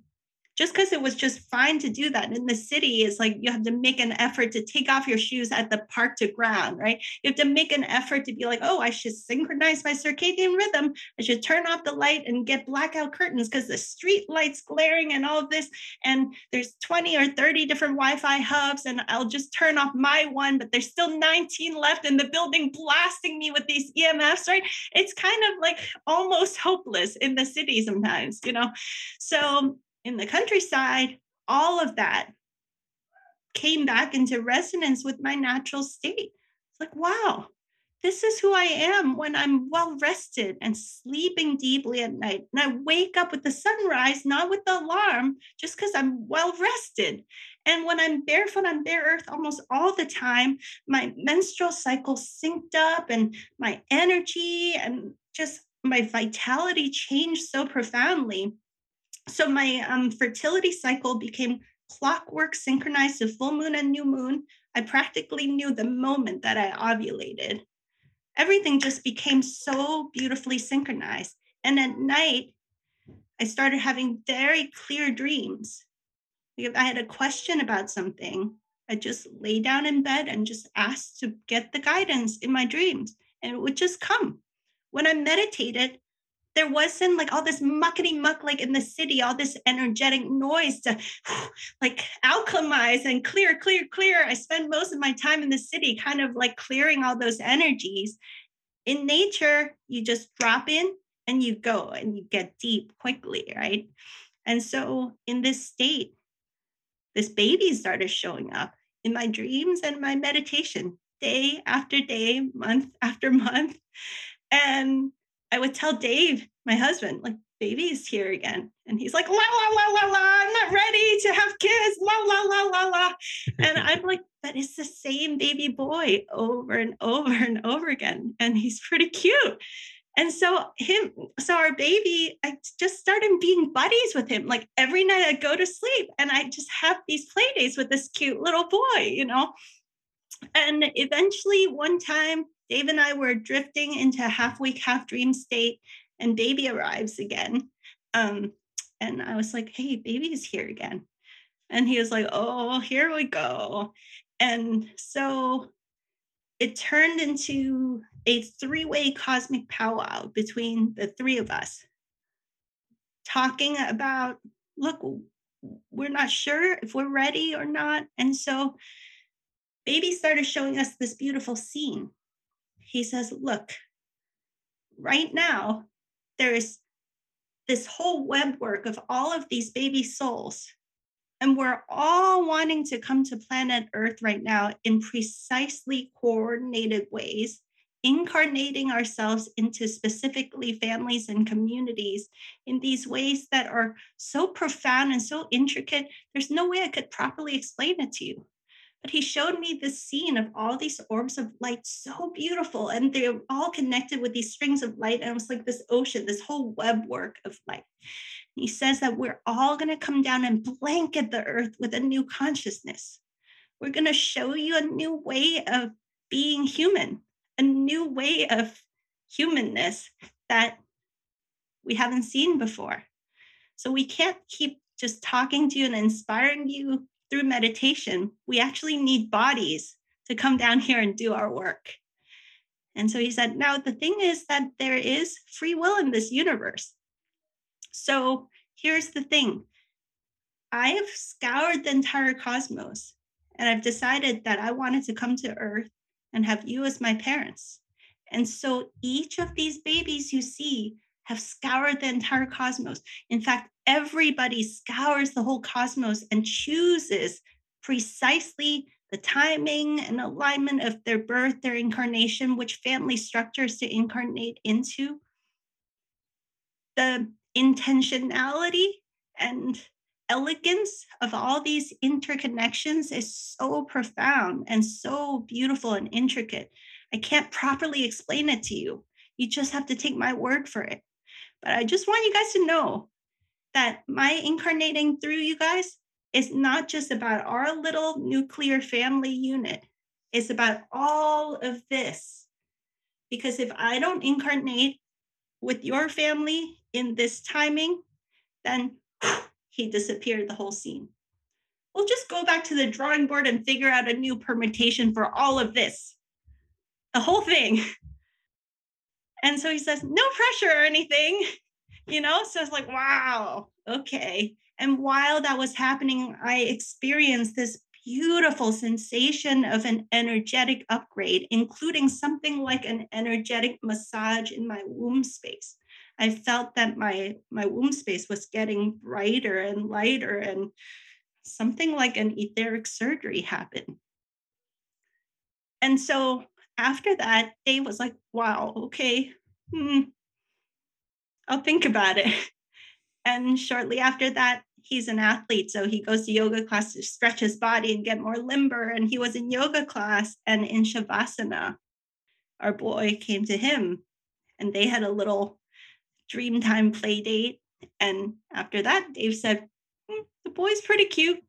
Speaker 4: just because it was just fine to do that. In the city is like you have to make an effort to take off your shoes at the park to ground right? You have to make an effort to be like oh i should synchronize my circadian rhythm. I should turn off the light and get blackout curtains because the street lights glaring and all of this and there's 20 or 30 different wi-fi hubs and i'll just turn off my one but there's still 19 left in the building blasting me with these emfs right? It's kind of like almost hopeless in the city sometimes you know? So in the countryside, all of that came back into resonance with my natural state. It's like, wow, this is who I am when I'm well rested and sleeping deeply at night. And I wake up with the sunrise, not with the alarm, just because I'm well rested. And when I'm barefoot on bare earth almost all the time, my menstrual cycle synced up and my energy and just my vitality changed so profoundly so my um, fertility cycle became clockwork synchronized to full moon and new moon. I practically knew the moment that I ovulated. Everything just became so beautifully synchronized. And at night, I started having very clear dreams. If I had a question about something, I just lay down in bed and just asked to get the guidance in my dreams, and it would just come. When I meditated, there wasn't like all this muckety muck like in the city, all this energetic noise to like alchemize and clear, clear, clear. I spend most of my time in the city kind of like clearing all those energies. In nature, you just drop in and you go and you get deep quickly, right? And so in this state, this baby started showing up in my dreams and my meditation day after day, month after month. And I would tell Dave, my husband, like, baby's here again. And he's like, la, la, la, la, la, I'm not ready to have kids, la, la, la, la, la. And I'm like, but it's the same baby boy over and over and over again. And he's pretty cute. And so him, so our baby, I just started being buddies with him. Like every night I'd go to sleep and I just have these play days with this cute little boy, you know. And eventually one time Dave and I were drifting into a half wake, half dream state, and baby arrives again. Um, and I was like, hey, baby's here again. And he was like, oh, here we go. And so it turned into a three way cosmic powwow between the three of us, talking about, look, we're not sure if we're ready or not. And so baby started showing us this beautiful scene he says, Look, right now, there's this whole web work of all of these baby souls. And we're all wanting to come to planet Earth right now in precisely coordinated ways, incarnating ourselves into specifically families and communities in these ways that are so profound and so intricate. There's no way I could properly explain it to you. But he showed me this scene of all these orbs of light, so beautiful. And they're all connected with these strings of light. And it was like this ocean, this whole web work of light. And he says that we're all going to come down and blanket the earth with a new consciousness. We're going to show you a new way of being human, a new way of humanness that we haven't seen before. So we can't keep just talking to you and inspiring you through meditation. We actually need bodies to come down here and do our work. And so he said, Now, the thing is that there is free will in this universe. So here's the thing I have scoured the entire cosmos and I've decided that I wanted to come to Earth and have you as my parents. And so each of these babies you see have scoured the entire cosmos. In fact, everybody scours the whole cosmos and chooses precisely the timing and alignment of their birth, their incarnation, which family structures to incarnate into. The intentionality and elegance of all these interconnections is so profound and so beautiful and intricate. I can't properly explain it to you. You just have to take my word for it. But I just want you guys to know that my incarnating through you guys is not just about our little nuclear family unit, it's about all of this. Because if I don't incarnate with your family in this timing, then he disappeared the whole scene. We'll just go back to the drawing board and figure out a new permutation for all of this, the whole thing. And so he says, no pressure or anything, you know? So it's like, wow, okay. And while that was happening, I experienced this beautiful sensation of an energetic upgrade, including something like an energetic massage in my womb space. I felt that my my womb space was getting brighter and lighter and something like an etheric surgery happened. And so after that, Dave was like, wow, okay, hmm, I'll think about it. And shortly after that, he's an athlete. So he goes to yoga class to stretch his body and get more limber. And he was in yoga class and in Shavasana. Our boy came to him and they had a little Dreamtime play date. And after that, Dave said, hmm, The boy's pretty cute.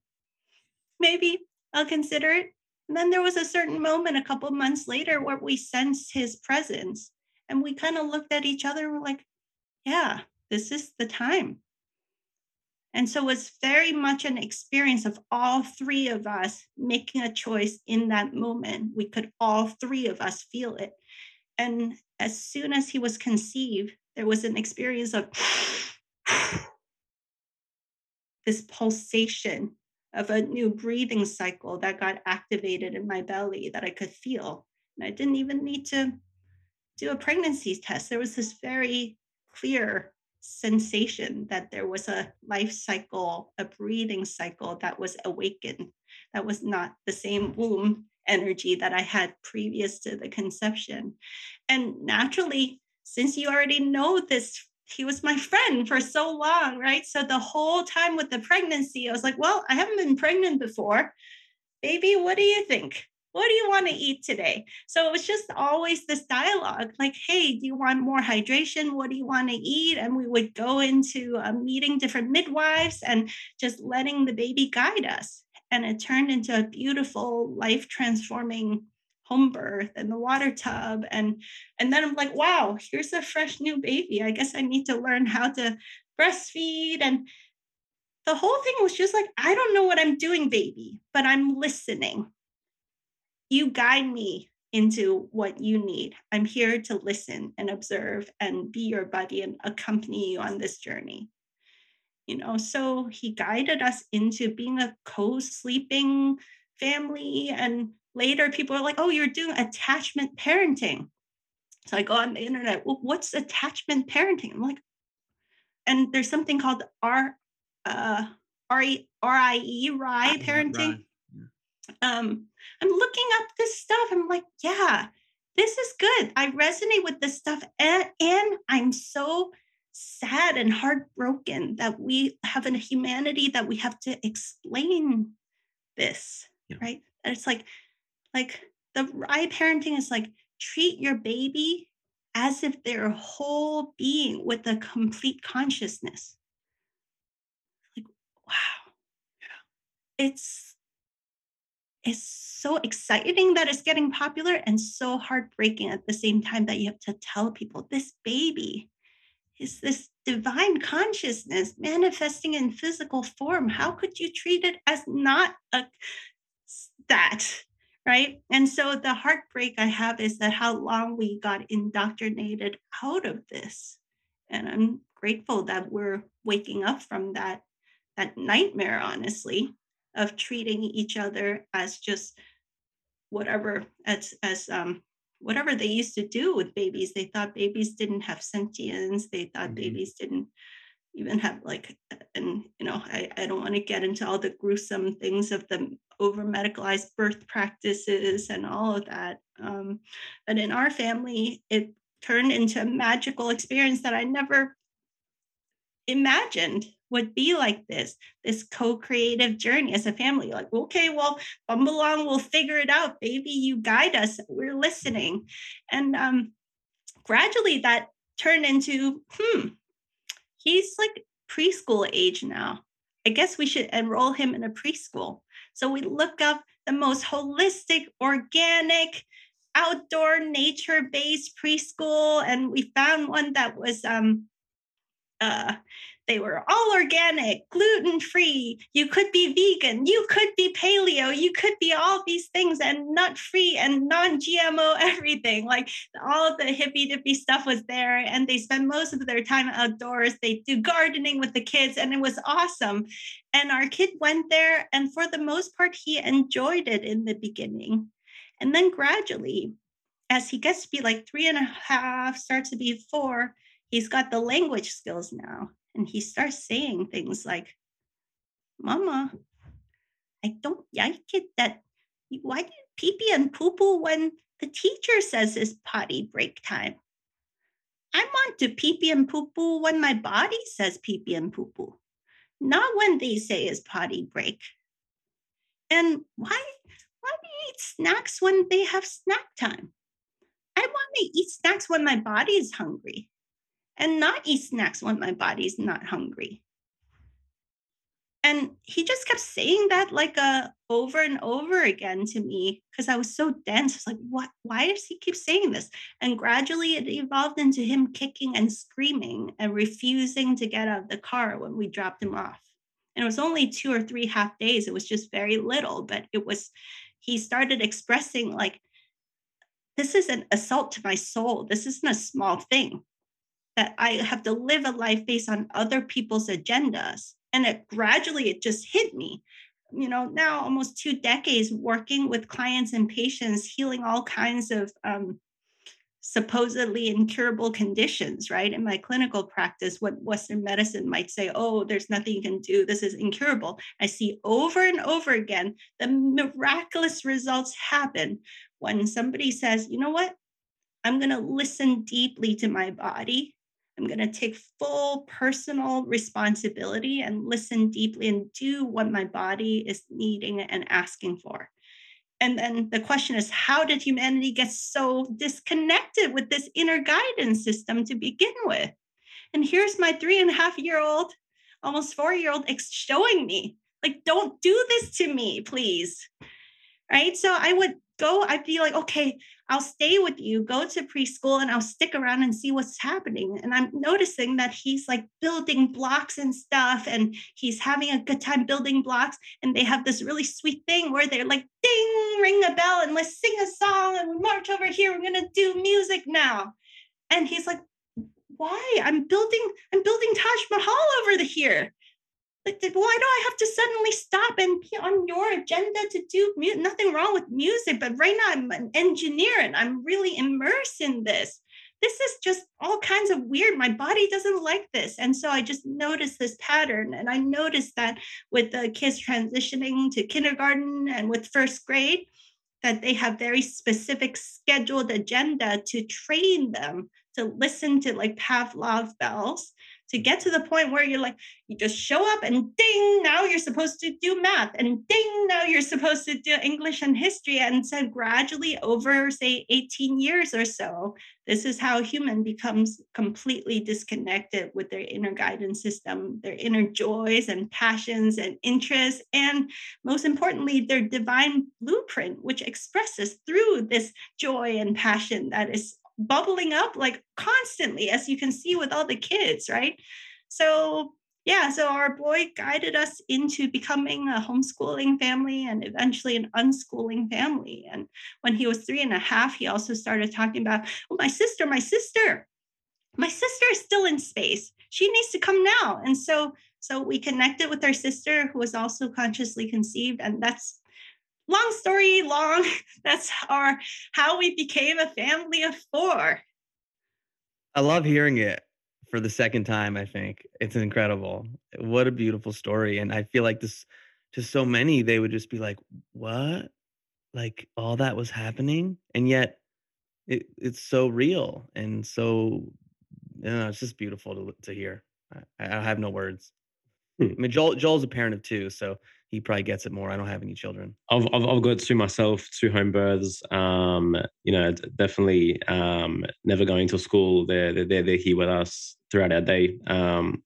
Speaker 4: Maybe I'll consider it. And then there was a certain moment a couple months later where we sensed his presence and we kind of looked at each other and we're like, yeah, this is the time. And so it's very much an experience of all three of us making a choice in that moment. We could all three of us feel it. And as soon as he was conceived, there was an experience of this pulsation of a new breathing cycle that got activated in my belly that I could feel. And I didn't even need to do a pregnancy test. There was this very clear sensation that there was a life cycle, a breathing cycle that was awakened, that was not the same womb energy that I had previous to the conception. And naturally, since you already know this he was my friend for so long right? So the whole time with the pregnancy i was like well i haven't been pregnant before. Baby what do you think what do you want to eat today? So it was just always this dialogue like hey do you want more hydration? What do you want to eat? And we would go into a meeting different midwives and just letting the baby guide us. And it turned into a beautiful life transforming home birth and the water tub. And and then i'm like wow here's a fresh new baby. I guess i need to learn how to breastfeed. And the whole thing was just like i don't know what i'm doing baby but i'm listening you guide me into what you need i'm here to listen and observe and be your buddy and accompany you on this journey you know so he guided us into being a co-sleeping family and later people are like, oh, you're doing attachment parenting. So I go on the internet, well, what's attachment parenting? I'm like, and there's something called R uh R-I-E, R-I-E, RIE parenting. Um, I'm looking up this stuff. I'm like, yeah, this is good. I resonate with this stuff. And, and I'm so sad and heartbroken that we have a humanity that we have to explain this, yeah. right? And it's like like the right parenting is like treat your baby as if they're a whole being with a complete consciousness. Like, wow. Yeah. It's it's so exciting that it's getting popular and so heartbreaking at the same time that you have to tell people this baby is this divine consciousness manifesting in physical form. How could you treat it as not a that? Right. And so the heartbreak I have is that how long we got indoctrinated out of this. And I'm grateful that we're waking up from that that nightmare, honestly, of treating each other as just whatever as as um whatever they used to do with babies. They thought babies didn't have sentience. They thought mm-hmm. babies didn't even have like and you know I, I don't want to get into all the gruesome things of the over medicalized birth practices and all of that um, but in our family it turned into a magical experience that i never imagined would be like this this co-creative journey as a family like okay well bumble along we'll figure it out. Baby you guide us. We're listening. And um gradually that turned into hmm he's like preschool age now. I guess we should enroll him in a preschool. So we look up the most holistic organic outdoor nature based preschool and we found one that was um uh they were all organic, gluten free. You could be vegan. You could be paleo. You could be all these things and nut free and non GMO everything. Like all of the hippy dippy stuff was there. And they spend most of their time outdoors. They do gardening with the kids, and it was awesome. And our kid went there, and for the most part, he enjoyed it in the beginning. And then gradually, as he gets to be like three and a half, starts to be four, he's got the language skills now and he starts saying things like, Mama, I don't like it that why do pee pee and poo poo when the teacher says it's potty break time? I want to pee pee and poo poo when my body says pee pee and poo poo, not when they say it's potty break. And why, why do you eat snacks when they have snack time? I want to eat snacks when my body is hungry and not eat snacks when my body's not hungry. And he just kept saying that like uh, over and over again to me because I was so dense. I was like, what? Why does he keep saying this? And gradually it evolved into him kicking and screaming and refusing to get out of the car when we dropped him off. And it was only two or three half days. It was just very little, but it was, he started expressing like, this is an assault to my soul. This isn't a small thing that I have to live a life based on other people's agendas. And it gradually it just hit me. You know, now almost two decades working with clients and patients, healing all kinds of um, supposedly incurable conditions, right? In my clinical practice, what Western medicine might say, oh, there's nothing you can do, this is incurable. I see over and over again the miraculous results happen when somebody says, you know what? I'm going to listen deeply to my body I'm going to take full personal responsibility and listen deeply and do what my body is needing and asking for. And then the question is how did humanity get so disconnected with this inner guidance system to begin with? And here's my three and a half year old, almost four year old showing me, like, don't do this to me, please. Right. So I would go, I'd be like, okay, I'll stay with you, go to preschool, and I'll stick around and see what's happening. And I'm noticing that he's like building blocks and stuff, and he's having a good time building blocks. And they have this really sweet thing where they're like, ding, ring a bell, and let's sing a song and we march over here. We're gonna do music now. And he's like, why? I'm building, I'm building Taj Mahal over the here like why do i have to suddenly stop and be on your agenda to do mu- nothing wrong with music but right now i'm an engineer and i'm really immersed in this. This is just all kinds of weird. My body doesn't like this. And so i just noticed this pattern. And i noticed that with the kids transitioning to kindergarten and with first grade that they have very specific scheduled agenda to train them to listen to like pavlov bells to get to the point where you're like, you just show up and ding, now you're supposed to do math, and ding, now you're supposed to do English and history. And so gradually over, say, 18 years or so, this is how human becomes completely disconnected with their inner guidance system, their inner joys and passions and interests, and most importantly, their divine blueprint, which expresses through this joy and passion that is bubbling up like constantly, as you can see with all the kids, right? So yeah, so our boy guided us into becoming a homeschooling family and eventually an unschooling family. And when he was three and a half, he also started talking about, oh, my sister, my sister, my sister is still in space. She needs to come now. And so, so we connected with our sister who was also consciously conceived. And that's long story long. That's our how we became a family of four.
Speaker 3: I love hearing it for the second time, I think. It's incredible. What a beautiful story. And I feel like this to so many, they would just be like, What? Like all that was happening? And yet it, it's so real and so you know, it's just beautiful to to hear. I, I have no words. Hmm. I mean, Joel Joel's a parent of two, so he probably gets it more. I don't have any children.
Speaker 2: I've I've, I've got two myself, two home births. Um, you know, definitely um, never going to school. They're they're they're here with us throughout our day. Um,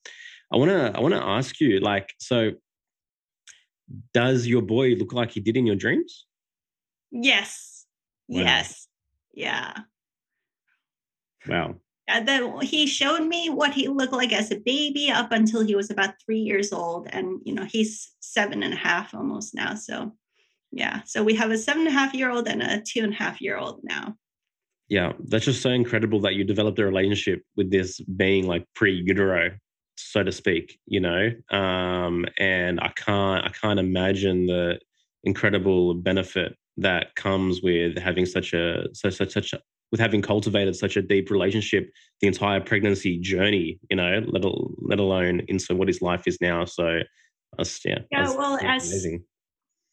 Speaker 2: I wanna I wanna ask you, like, so does your boy look like he did in your dreams?
Speaker 4: Yes. Wow. Yes. Yeah.
Speaker 2: Wow.
Speaker 4: Uh, the, he showed me what he looked like as a baby up until he was about three years old. And, you know, he's seven and a half almost now. So, yeah. So we have a seven and a half year old and a two and a half year old now.
Speaker 2: Yeah. That's just so incredible that you developed a relationship with this being like pre utero, so to speak, you know? Um, and I can't, I can't imagine the incredible benefit that comes with having such a, such, such, such with having cultivated such a deep relationship the entire pregnancy journey you know let, let alone into what his life is now. So that's yeah
Speaker 4: yeah
Speaker 2: that's,
Speaker 4: well that's as amazing.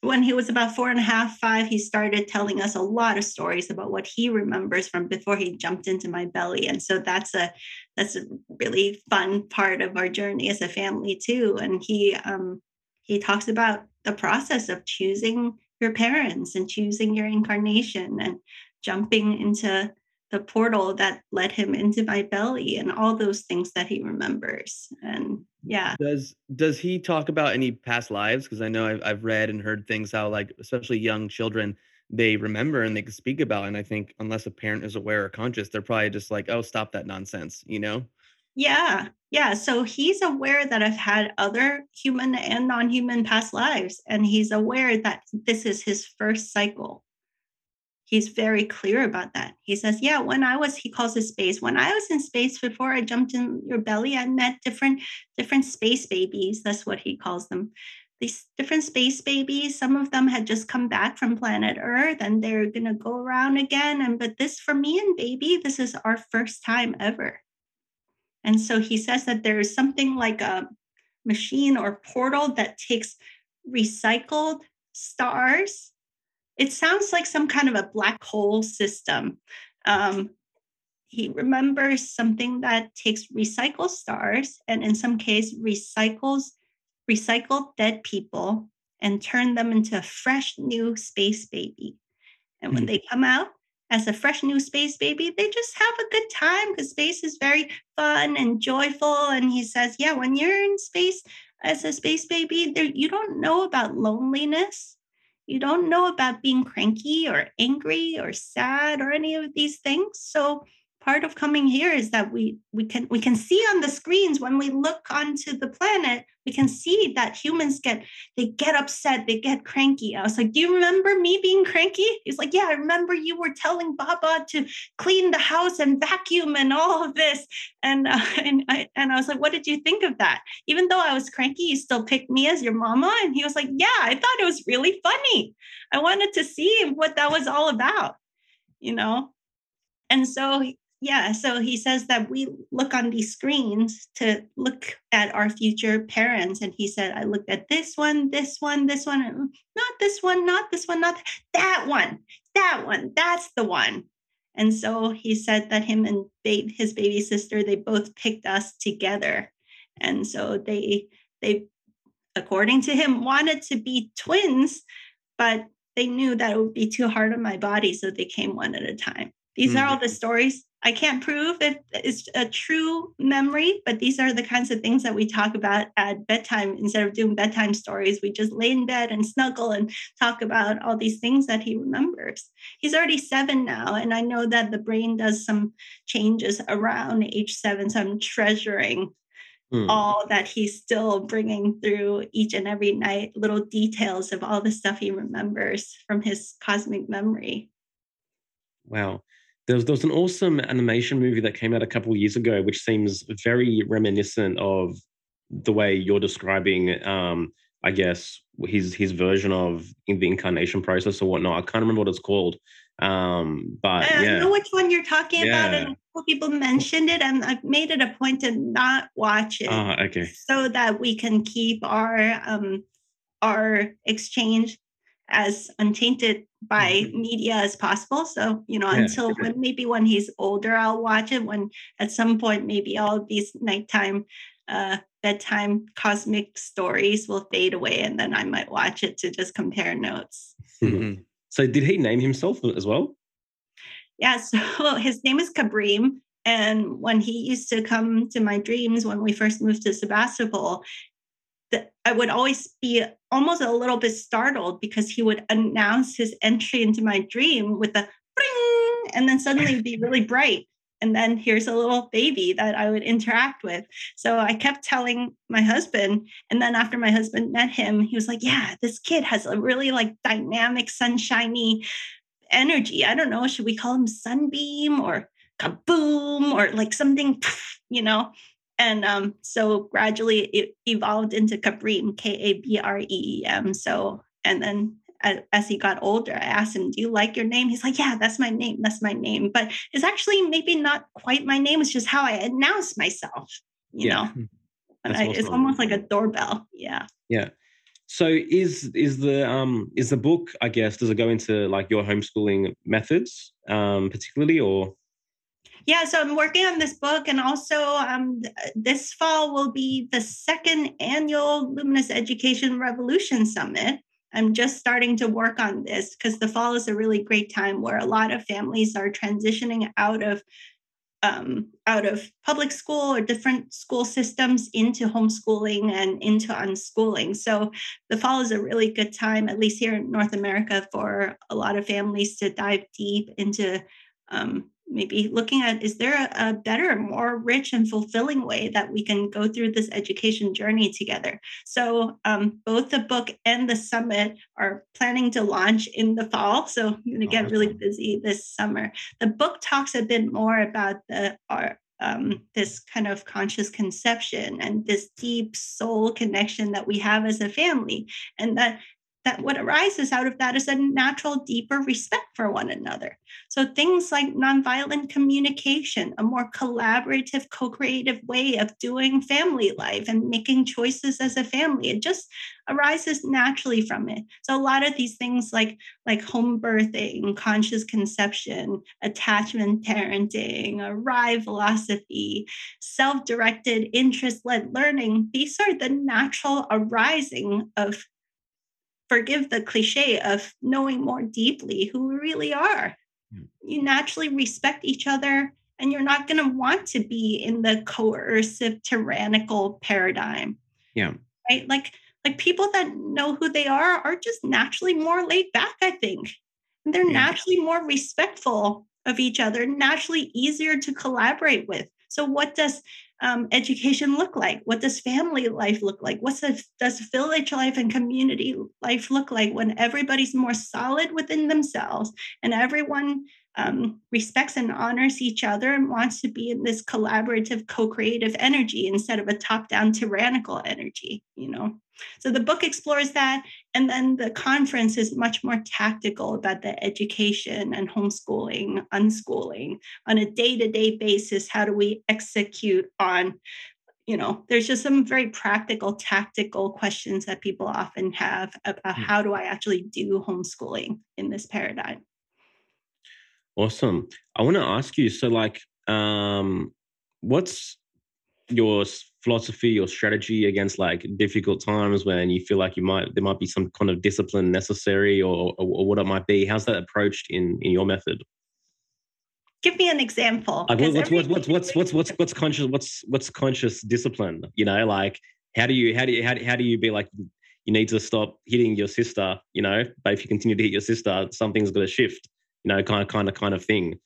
Speaker 4: when he was about four and a half five he started telling us a lot of stories about what he remembers from before he jumped into my belly. And so that's a that's a really fun part of our journey as a family too. And he um he talks about the process of choosing your parents and choosing your incarnation. And jumping into the portal that led him into my belly and all those things that he remembers. And yeah.
Speaker 3: Does does he talk about any past lives? Because i know I've, I've read and heard things how like especially young children they remember and they can speak about and i think unless a parent is aware or conscious they're probably just like oh stop that nonsense you know?
Speaker 4: Yeah yeah. So he's aware that i've had other human and non-human past lives and he's aware that this is his first cycle he's very clear about that. He says, Yeah, when I was, he calls it space. When I was in space before I jumped in your belly, I met different, different space babies. That's what he calls them. These different space babies, some of them had just come back from planet Earth and they're gonna go around again. And but this for me and baby, this is our first time ever. And so he says that there is something like a machine or portal that takes recycled stars it sounds like some kind of a black hole system. Um, he remembers something that takes recycled stars and in some case recycles recycled dead people and turn them into a fresh new space baby. And when mm. they come out as a fresh new space baby, they just have a good time because space is very fun and joyful. And he says, Yeah, when you're in space as a space baby, there, you don't know about loneliness you don't know about being cranky or angry or sad or any of these things. So part of coming here is that we we can we can see on the screens when we look onto the planet we can see that humans get they get upset they get cranky. I was like do you remember me being cranky? He's like yeah i remember you were telling baba to clean the house and vacuum and all of this. And uh, and I, and I was like what did you think of that? Even though i was cranky you still picked me as your mama? And he was like yeah i thought it was really funny. I wanted to see what that was all about you know? And so yeah so he says that we look on these screens to look at our future parents and he said i looked at this one this one this one not this one not this one not that one that one that's the one. And so he said that him and his baby sister they both picked us together. And so they they according to him wanted to be twins but they knew that it would be too hard on my body so they came one at a time. These mm-hmm. are all the stories I can't prove it is a true memory, but these are the kinds of things that we talk about at bedtime. Instead of doing bedtime stories, we just lay in bed and snuggle and talk about all these things that he remembers. He's already seven now, and I know that the brain does some changes around age seven. So I'm treasuring Hmm. all that he's still bringing through each and every night, little details of all the stuff he remembers from his cosmic memory.
Speaker 2: Wow. There was, there was an awesome animation movie that came out a couple years ago, which seems very reminiscent of the way you're describing, um, I guess, his his version of in the incarnation process or whatnot. I can't remember what it's called. Um, but
Speaker 4: I
Speaker 2: yeah.
Speaker 4: know which one you're talking yeah. about, and people mentioned it, and I've made it a point to not watch it.
Speaker 2: Uh, okay.
Speaker 4: So that we can keep our um our exchange as untainted by mm-hmm. media as possible. So, you know, yeah. until when maybe when he's older, I'll watch it. When at some point, maybe all of these nighttime, uh, bedtime cosmic stories will fade away, and then I might watch it to just compare notes.
Speaker 2: Mm-hmm. So, did he name himself as well?
Speaker 4: Yeah. So his name is Kabreem. And when he used to come to my dreams when we first moved to Sebastopol, that I would always be almost a little bit startled because he would announce his entry into my dream with a bring, and then suddenly be really bright. And then here's a little baby that I would interact with. So I kept telling my husband. And then after my husband met him, he was like, Yeah, this kid has a really like dynamic, sunshiny energy. I don't know, should we call him sunbeam or kaboom or like something, you know? And um, so gradually it evolved into Kabreem, K A B R E E M. So, and then as he got older, I asked him, Do you like your name? He's like, Yeah, that's my name. That's my name. But it's actually maybe not quite my name. It's just how I announce myself, you yeah. know? Hmm. I, it's almost like a doorbell. Yeah.
Speaker 2: Yeah. So is is the um is the book, I guess, does it go into like your homeschooling methods um particularly or
Speaker 4: yeah, so I'm working on this book, and also um, this fall will be the second annual Luminous Education Revolution Summit. I'm just starting to work on this because the fall is a really great time where a lot of families are transitioning out of um, out of public school or different school systems into homeschooling and into unschooling. So the fall is a really good time, at least here in North America, for a lot of families to dive deep into um, maybe looking at is there a, a, better more rich and fulfilling way that we can go through this education journey together? So um, both the book and the summit are planning to launch in the fall so i'm going to get really busy this summer. The book talks a bit more about the our um, this kind of conscious conception and this deep soul connection that we have as a family and that that what arises out of that is a natural, deeper respect for one another. So things like nonviolent communication, a more collaborative, co-creative way of doing family life and making choices as a family, it just arises naturally from it. So a lot of these things like like home birthing, conscious conception, attachment parenting, arrive philosophy, self-directed, interest-led learning, these are the natural arising of forgive the cliche of knowing more deeply who we really are. Hmm. You naturally respect each other, and you're not going to want to be in the coercive, tyrannical paradigm.
Speaker 2: Yeah.
Speaker 4: Right. Like, like people that know who they are are just naturally more laid back, I think. And they're yeah. naturally more respectful of each other, naturally easier to collaborate with. So, what does um, education look like? What does family life look like? What does village life and community life look like when everybody's more solid within themselves and everyone um, respects and honors each other and wants to be in this collaborative, co-creative energy instead of a top-down tyrannical energy, you know? So the book explores that. And then the conference is much more tactical about the education and homeschooling, unschooling on a day to day basis. How do we execute on? You know, there's just some very practical, tactical questions that people often have about hmm. how do I actually do homeschooling in this paradigm.
Speaker 2: Awesome. I want to ask you so, like, um, what's your philosophy or strategy against like difficult times when you feel like you might there might be some kind of discipline necessary or, or, or what it might be how's that approached in in your method
Speaker 4: give me an example.
Speaker 2: Like, what's, what's, what's, what's, what's, what's, what's conscious, what's, what's conscious discipline? You know, like how do you, how do you, how do, how do you be like, you need to stop hitting your sister, you know, but if you continue to hit your sister, something's going to shift, you know, kind of, kind of, kind of thing.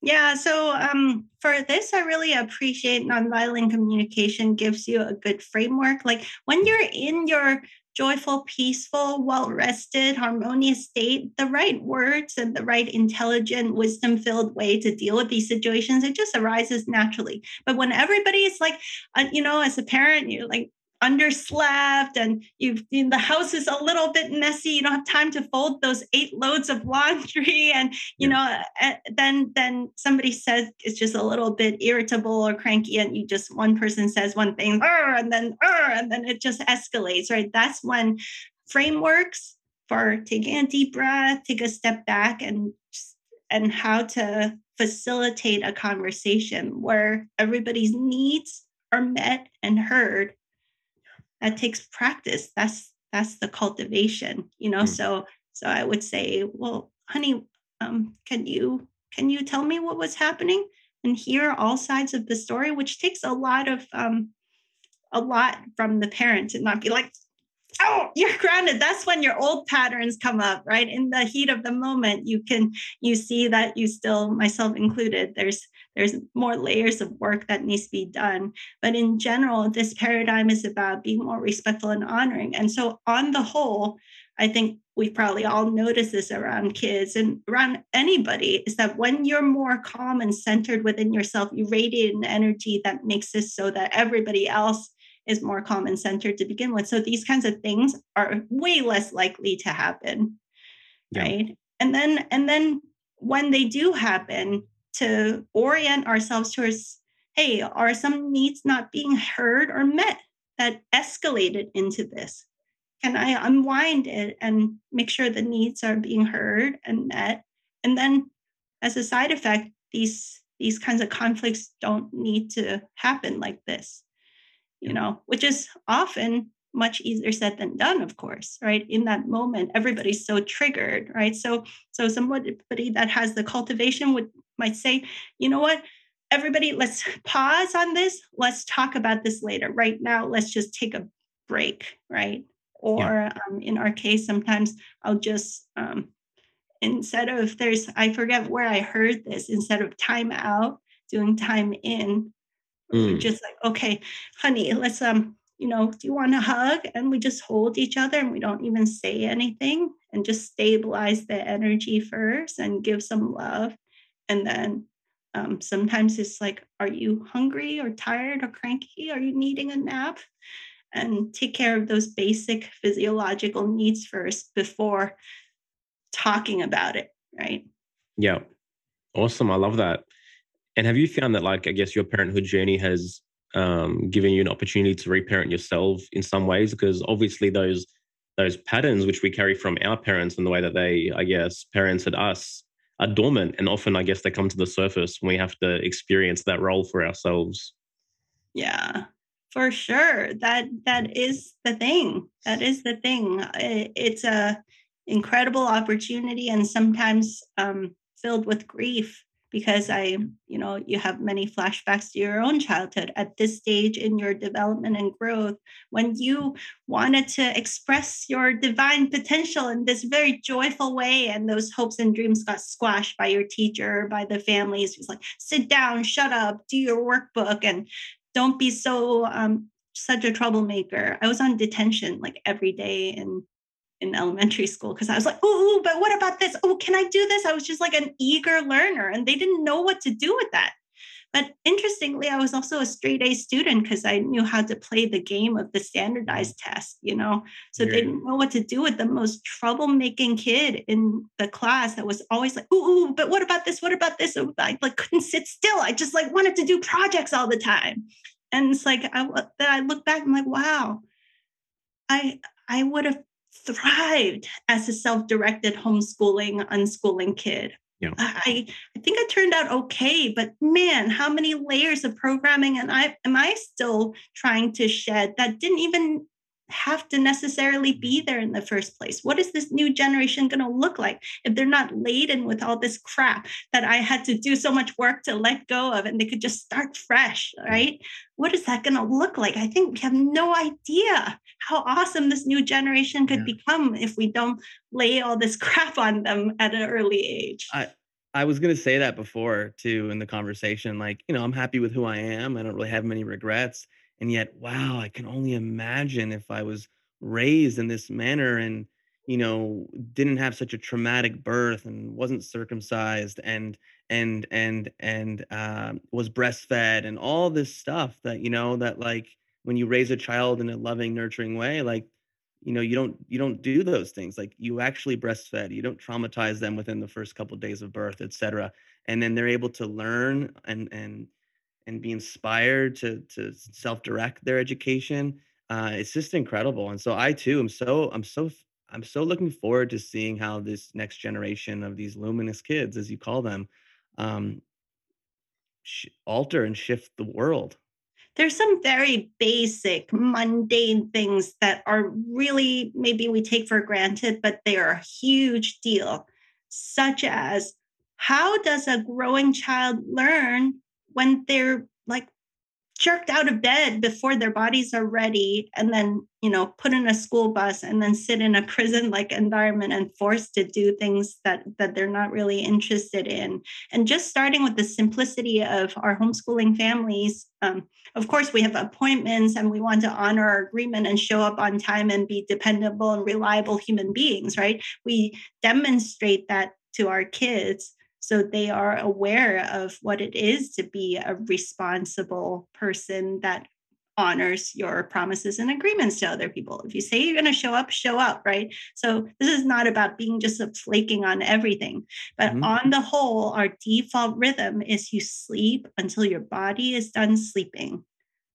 Speaker 4: Yeah, so um, for this, I really appreciate nonviolent communication gives you a good framework. Like when you're in your joyful, peaceful, well rested, harmonious state, the right words and the right intelligent, wisdom filled way to deal with these situations, it just arises naturally. But when everybody is like, uh, you know, as a parent, you're like, underslept and you've the house is a little bit messy. You don't have time to fold those eight loads of laundry. And you yeah. know uh, then then somebody says it's just a little bit irritable or cranky and you just one person says one thing and then and then it just escalates right? That's when frameworks for taking a deep breath take a step back and and how to facilitate a conversation where everybody's needs are met and heard that takes practice. That's that's the cultivation you know? Mm. so so i would say well honey um, can you can you tell me what was happening and hear all sides of the story? Which takes a lot of um, a lot from the parent to not be like oh you're grounded. That's when your old patterns come up right? In the heat of the moment you can you see that you still myself included there's there's more layers of work that needs to be done but in general this paradigm is about being more respectful and honoring and so on the whole i think we probably all notice this around kids and around anybody is that when you're more calm and centered within yourself you radiate an energy that makes it so that everybody else is more calm and centered to begin with. So these kinds of things are way less likely to happen. Yeah. Right. And then and then when they do happen, to orient ourselves towards, hey, are some needs not being heard or met that escalated into this? Can I unwind it and make sure the needs are being heard and met? And then as a side effect, these these kinds of conflicts don't need to happen like this you know, which is often much easier said than done of course right? In that moment everybody's so triggered right? So so somebody that has the cultivation would might say you know what? Everybody let's pause on this. Let's talk about this later. Right now let's just take a break right? Or yeah. um, in our case sometimes i'll just um, instead of there's i forget where i heard this instead of time out doing time in Mm. Just like, okay, honey, let's um, you know, do you want a hug? And we just hold each other and we don't even say anything and just stabilize the energy first and give some love. And then um, sometimes it's like, are you hungry or tired or cranky? Are you needing a nap? And take care of those basic physiological needs first before talking about it, right?
Speaker 2: Yeah. Awesome. I love that. And have you found that, like, I guess your parenthood journey has um, given you an opportunity to reparent yourself in some ways? Because obviously, those those patterns which we carry from our parents and the way that they, I guess, parented us are dormant, and often, I guess, they come to the surface when we have to experience that role for ourselves.
Speaker 4: Yeah, for sure. That that is the thing. That is the thing. It's a incredible opportunity, and sometimes um, filled with grief because I, you know, you have many flashbacks to your own childhood at this stage in your development and growth when you wanted to express your divine potential in this very joyful way. And those hopes and dreams got squashed by your teacher, by the families who's like, sit down, shut up, do your workbook, and don't be so um, such a troublemaker. I was on detention like every day and in elementary school because I was like, oh, but what about this? Oh, can I do this? I was just like an eager learner and they didn't know what to do with that. But interestingly, I was also a straight A student because I knew how to play the game of the standardized test, you know. So they didn't know what to do with the most troublemaking kid in the class that was always like, ooh, but what about this? What about this? I like couldn't sit still. I just like wanted to do projects all the time. And it's like I, I look back, I'm like, wow, I I would have thrived as a self-directed homeschooling, unschooling kid. Yeah. I, I think I turned out okay, but man, how many layers of programming and I am I still trying to shed that didn't even have to necessarily be there in the first place? What is this new generation going to look like if they're not laden with all this crap that I had to do so much work to let go of and they could just start fresh, right? What is that going to look like? I think we have no idea how awesome this new generation could yeah. become if we don't lay all this crap on them at an early age.
Speaker 3: I, I was going to say that before too in the conversation. Like, you know, I'm happy with who I am. I don't really have many regrets and yet wow i can only imagine if i was raised in this manner and you know didn't have such a traumatic birth and wasn't circumcised and and and and uh, was breastfed and all this stuff that you know that like when you raise a child in a loving nurturing way like you know you don't you don't do those things like you actually breastfed you don't traumatize them within the first couple of days of birth etc and then they're able to learn and and and be inspired to to self-direct their education uh, it's just incredible and so i too am so i'm so i'm so looking forward to seeing how this next generation of these luminous kids as you call them um, sh- alter and shift the world.
Speaker 4: There's some very basic mundane things that are really maybe we take for granted but they are a huge deal such as how does a growing child learn when they're like jerked out of bed before their bodies are ready and then you know put in a school bus and then sit in a prison like environment and forced to do things that that they're not really interested in. And just starting with the simplicity of our homeschooling families um, of course we have appointments and we want to honor our agreement and show up on time and be dependable and reliable human beings right? We demonstrate that to our kids so they are aware of what it is to be a responsible person that honors your promises and agreements to other people. If you say you're going to show up, show up, right? So this is not about being just a flaking on everything, but mm-hmm. on the whole, our default rhythm is you sleep until your body is done sleeping.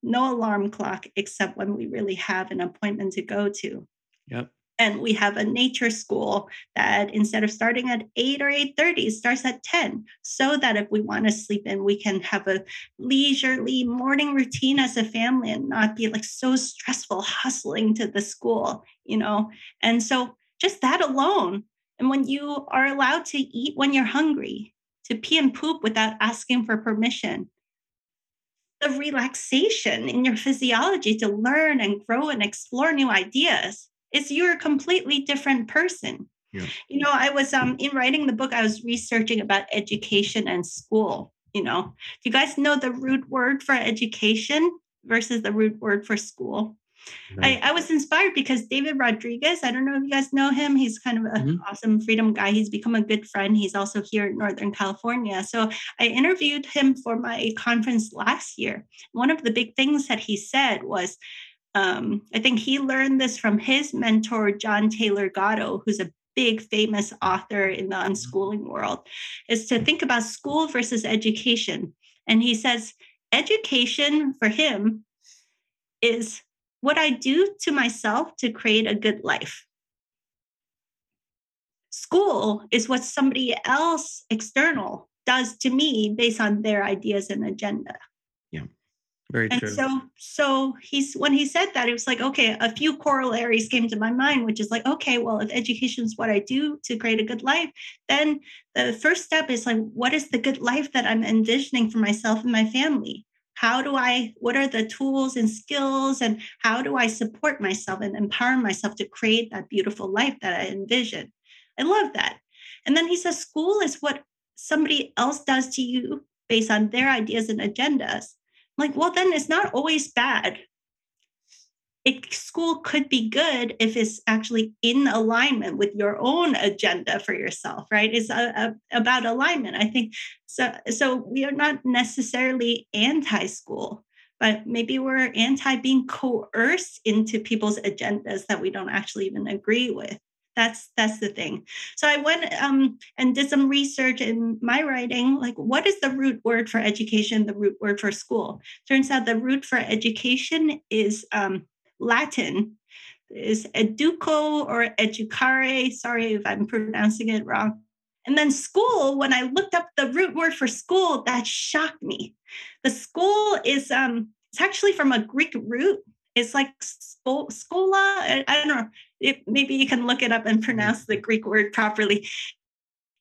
Speaker 4: No alarm clock except when we really have an appointment to go to.
Speaker 3: Yep
Speaker 4: and we have a nature school that instead of starting at 8 or 8.30 starts at 10 so that if we want to sleep in we can have a leisurely morning routine as a family and not be like so stressful hustling to the school you know? And so just that alone and when you are allowed to eat when you're hungry to pee and poop without asking for permission the relaxation in your physiology to learn and grow and explore new ideas is you're a completely different person. Yeah. You know, I was um in writing the book, I was researching about education and school. You know, do you guys know the root word for education versus the root word for school? I, I, was inspired because David Rodriguez, I don't know if you guys know him. He's kind of an mm-hmm. awesome freedom guy. He's become a good friend. He's also here in Northern California. So I interviewed him for my conference last year. One of the big things that he said was um, I think he learned this from his mentor, John Taylor Gatto, who's a big famous author in the unschooling world, is to think about school versus education. And he says, education for him is what I do to myself to create a good life. School is what somebody else external does to me based on their ideas and agenda.
Speaker 3: Very
Speaker 4: and
Speaker 3: true.
Speaker 4: so so he's when he said that, it was like, okay, a few corollaries came to my mind, which is like, okay, well, if education is what I do to create a good life, then the first step is like, what is the good life that I'm envisioning for myself and my family? How do I, what are the tools and skills, and how do I support myself and empower myself to create that beautiful life that I envision? I love that. And then he says, school is what somebody else does to you based on their ideas and agendas like, well, then it's not always bad. It, school could be good if it's actually in alignment with your own agenda for yourself, right? It's a, a, about alignment. I think so. So we are not necessarily anti-school, but maybe we're anti being coerced into people's agendas that we don't actually even agree with that's that's the thing. So i went um, and did some research in my writing like what is the root word for education the root word for school? Turns out the root for education is um, latin. Is educo or educare sorry if i'm pronouncing it wrong. And then school when i looked up the root word for school that shocked me. The school is um it's actually from a greek root. It's like school, schola. I, I don't know. It, maybe you can look it up and pronounce the Greek word properly.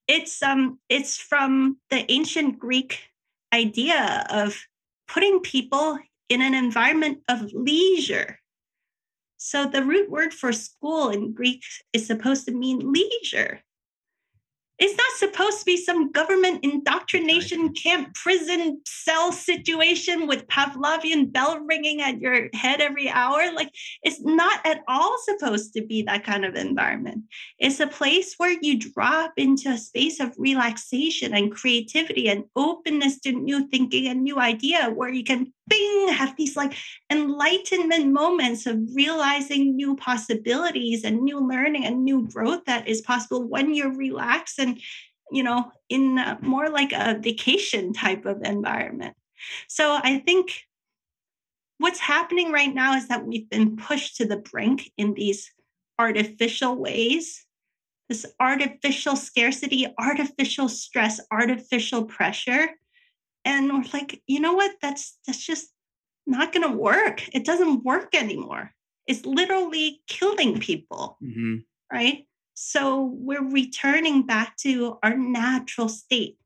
Speaker 4: It's um it's from the ancient Greek idea of putting people in an environment of leisure. So the root word for school in Greek is supposed to mean leisure. It's not supposed to be some government indoctrination camp prison cell situation with Pavlovian bell ringing at your head every hour. Like, it's not at all supposed to be that kind of environment. It's a place where you drop into a space of relaxation and creativity and openness to new thinking and new idea where you can bing have these like enlightenment moments of realizing new possibilities and new learning and new growth that is possible when you're relaxed and you know in more like a vacation type of environment. So i think what's happening right now is that we've been pushed to the brink in these artificial ways. This artificial scarcity artificial stress artificial pressure and we're like you know what? That's that's just not going to work. It doesn't work anymore. It's literally killing people mm-hmm. right? So we're returning back to our natural state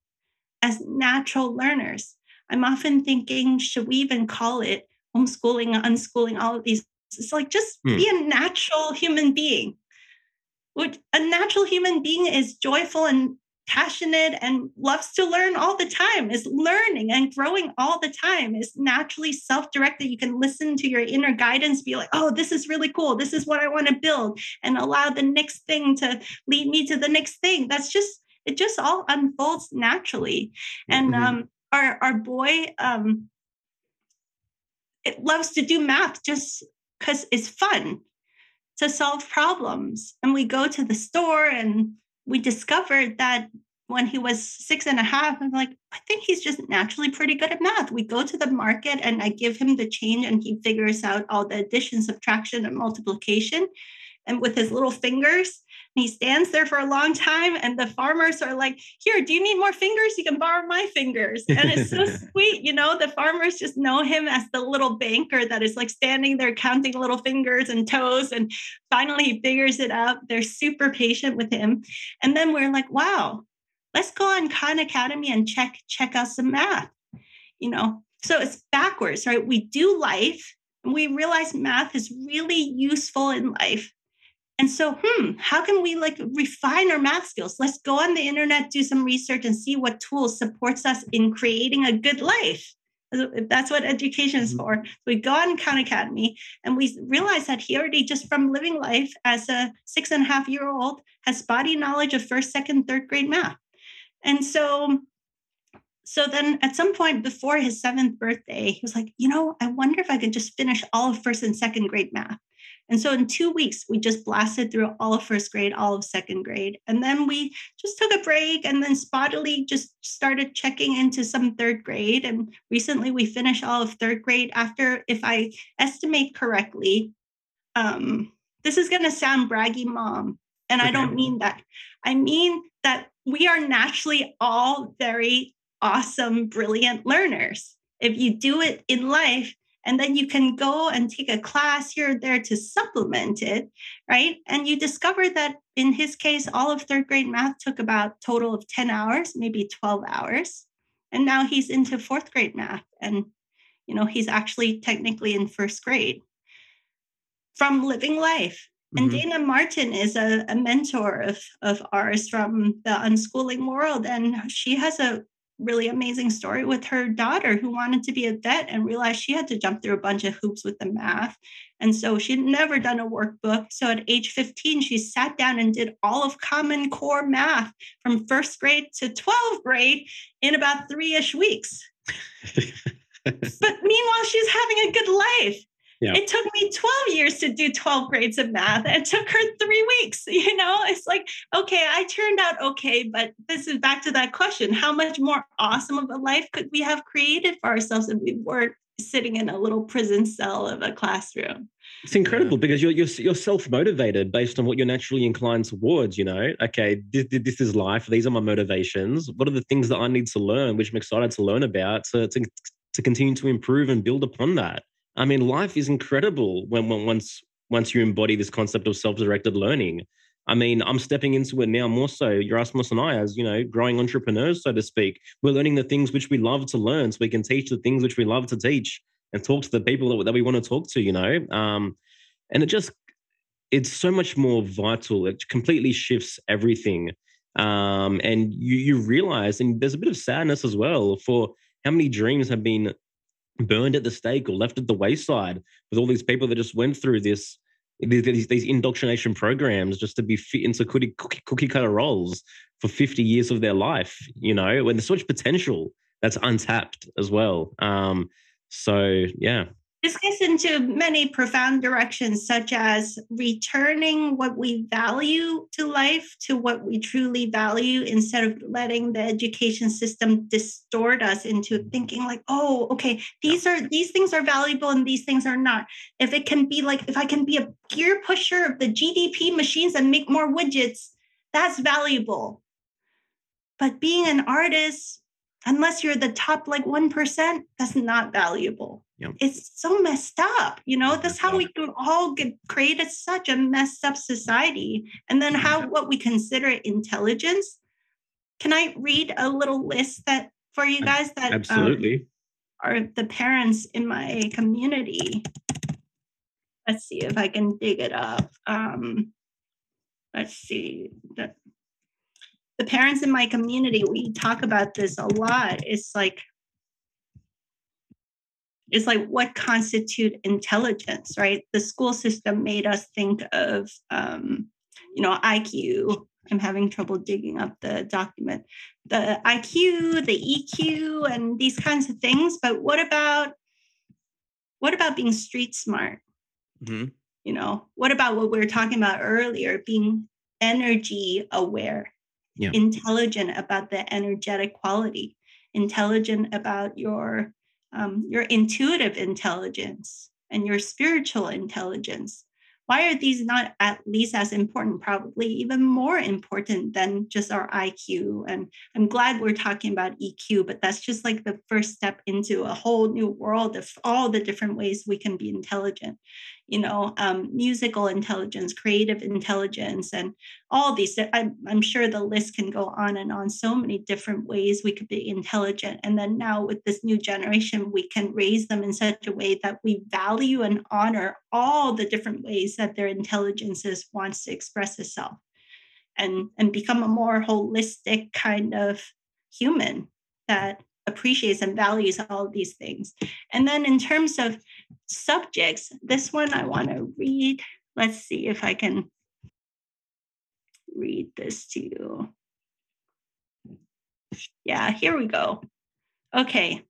Speaker 4: as natural learners. I'm often thinking should we even call it homeschooling unschooling all of these? It's like just hmm. be a natural human being. A natural human being is joyful and passionate and loves to learn all the time, is learning and growing all the time, is naturally self directed. You can listen to your inner guidance, be like, oh, this is really cool. This is what I want to build, and allow the next thing to lead me to the next thing. That's just, it just all unfolds naturally. And mm-hmm. um, our, our boy, um, it loves to do math just because it's fun to solve problems. And we go to the store and we discovered that when he was six and a half, I'm like, I think he's just naturally pretty good at math. We go to the market and I give him the change and he figures out all the addition, subtraction, and multiplication. And with his little fingers, he stands there for a long time. And the farmers are like, Here, do you need more fingers? You can borrow my fingers. And it's so sweet. You know, the farmers just know him as the little banker that is like standing there counting little fingers and toes. And finally, he figures it out. They're super patient with him. And then we're like, Wow, let's go on Khan Academy and check check out some math. You know, so it's backwards, right? We do life and we realize math is really useful in life. And so, hmm, how can we like refine our math skills? Let's go on the internet, do some research, and see what tools supports us in creating a good life. That's what education is mm-hmm. for. So we go on Khan Academy and we realize that he already just from living life as a six and a half year old has body knowledge of first, second, third grade math. And so so then at some point before his seventh birthday, he was like, you know, I wonder if I could just finish all of first and second grade math. And so in two weeks, we just blasted through all of first grade, all of second grade. And then we just took a break and then spottily just started checking into some third grade. And recently we finished all of third grade after, if I estimate correctly, um, this is going to sound braggy, mom. And I don't mean that. I mean that we are naturally all very awesome, brilliant learners. If you do it in life, and then you can go and take a class here or there to supplement it, right? And you discover that in his case, all of third grade math took about total of 10 hours, maybe 12 hours. And now he's into fourth grade math. And, you know, he's actually technically in first grade from living life. And mm-hmm. Dayna Martin is a, a mentor of, of ours from the unschooling world. And she has a really amazing story with her daughter who wanted to be a vet and realized she had to jump through a bunch of hoops with the math. And so she'd never done a workbook. So at age 15, she sat down and did all of Common Core math from first grade to 12th grade in about three ish weeks. but meanwhile, she's having a good life. Yeah. It took me 12 years to do 12 grades of math. It took her three weeks. You know, it's like, okay, I turned out okay, but this is back to that question. How much more awesome of a life could we have created for ourselves if we weren't sitting in a little prison cell of a classroom?
Speaker 2: It's incredible yeah. because you're, you're, you're self motivated based on what you're naturally inclined towards. You know, okay, this, this is life. These are my motivations. What are the things that I need to learn, which I'm excited to learn about to, to, to continue to improve and build upon that? I mean, life is incredible when, when once once you embody this concept of self-directed learning. I mean, I'm stepping into it now more so, Erasmus and I, as you know, growing entrepreneurs, so to speak. We're learning the things which we love to learn, so we can teach the things which we love to teach and talk to the people that, that we want to talk to, you know. Um, and it just it's so much more vital. It completely shifts everything. Um, and you you realize, and there's a bit of sadness as well for how many dreams have been burned at the stake or left at the wayside with all these people that just went through this these, these indoctrination programs just to be fit into cookie, cookie cutter roles for 50 years of their life you know when there's so much potential that's untapped as well. Um so yeah
Speaker 4: this gets into many profound directions, such as returning what we value to life to what we truly value instead of letting the education system distort us into thinking like, oh, okay, these are these things are valuable and these things are not. If it can be like, if I can be a gear pusher of the GDP machines and make more widgets, that's valuable. But being an artist, unless you're the top like 1%, that's not valuable. Yep. It's so messed up. You know, that's how we can all get created such a messed up society. And then how what we consider intelligence. Can I read a little list that for you guys that
Speaker 2: um, absolutely um,
Speaker 4: are the parents in my community? Let's see if I can dig it up. Um, let's see. The, the parents in my community, we talk about this a lot. It's like is like what constitute intelligence, right? The school system made us think of, um, you know, IQ. I'm having trouble digging up the document. The IQ, the EQ, and these kinds of things. But what about what about being street smart? Mm-hmm. You know, what about what we were talking about earlier, being energy aware, yeah. intelligent about the energetic quality, intelligent about your um, your intuitive intelligence and your spiritual intelligence why are these not at least as important probably even more important than just our iq and i'm glad we're talking about eq but that's just like the first step into a whole new world of all the different ways we can be intelligent you know um, musical intelligence creative intelligence and all these I'm, I'm sure the list can go on and on. So many different ways we could be intelligent. And then now with this new generation we can raise them in such a way that we value and honor all the different ways that their intelligences wants to express itself and and become a more holistic kind of human that appreciates and values all of these things. And then in terms of subjects, this one I want to read. Let's see if I can read this to you. Yeah, here we go. Okay.